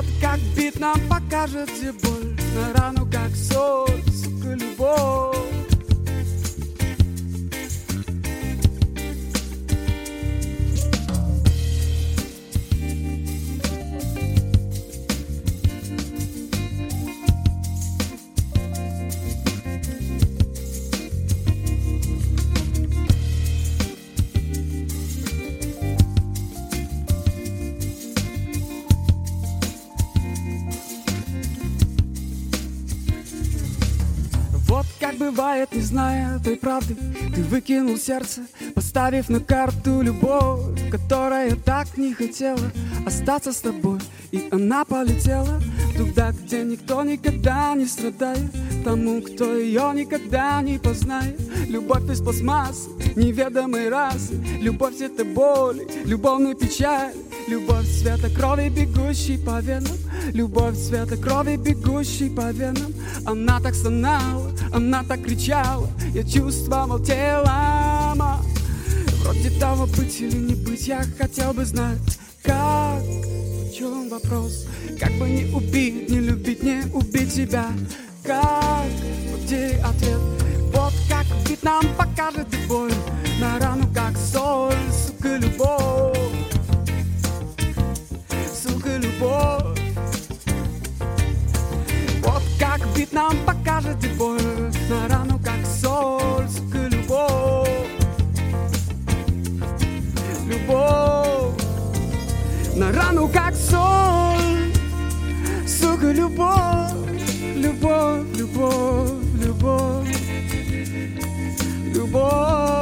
вот как бит нам покажет, где боль. На рану, как соль, сука, любовь не зная той правды Ты выкинул сердце, поставив на карту любовь Которая так не хотела остаться с тобой. И она полетела туда, где никто никогда не страдает Тому, кто ее никогда не познает. Любовь из пластмассы, неведомой расы Любовь это боли, любовной печали Любовь цвета крови, бегущей по венам. Любовь цвета крови, бегущей по венам. Она так стонала, она так кричала Я чувствовал телом а Вроде того быть или не быть Я хотел бы знать, как В чем вопрос. Как бы не убить, не любить, не убить тебя. Как, где ответ? Вот как бит нам покажет боль. На рану, как соль, сука, любовь. Сука, любовь нам покажет боль На рану, как соль, сука, любовь. Любовь. На рану, как соль Сука, любовь Любовь, любовь, любовь. Любовь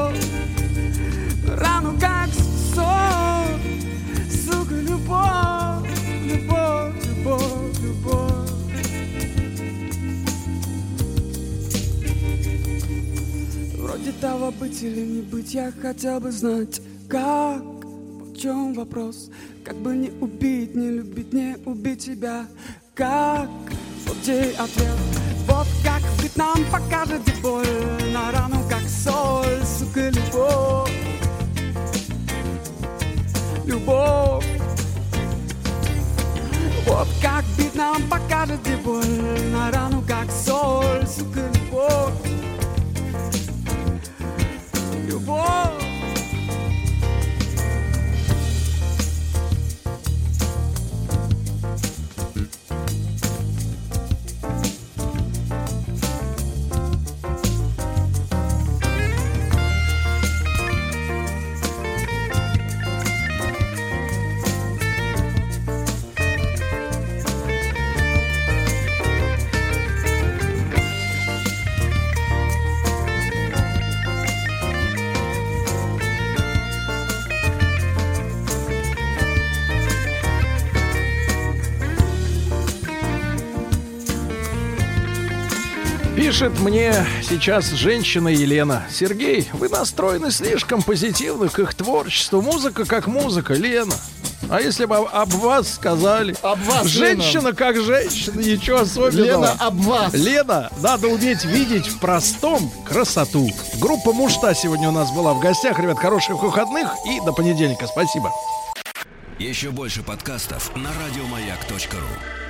Вроде того быть или не быть Я хотел бы знать, как В чем вопрос. Как бы не убить, не любить, не убить тебя. Как? Вот где ответ. Вот как бит нам покажет где боль На рану, как соль, сука, любовь. Любовь. Вот как бит нам покажет где боль На рану, как соль, сука, любовь Любовь Пишет мне сейчас женщина Елена. Сергей, вы настроены слишком позитивно к их творчеству. Музыка как музыка, Лена. А если бы об, об вас сказали? Об вас, Женщина Лена. как женщина, ничего особенного. Лена, об вас. Лена, надо уметь видеть в простом красоту. Группа Мушта сегодня у нас была в гостях. Ребят, хороших выходных и до понедельника. Спасибо. Еще больше подкастов на радиомаяк.ру.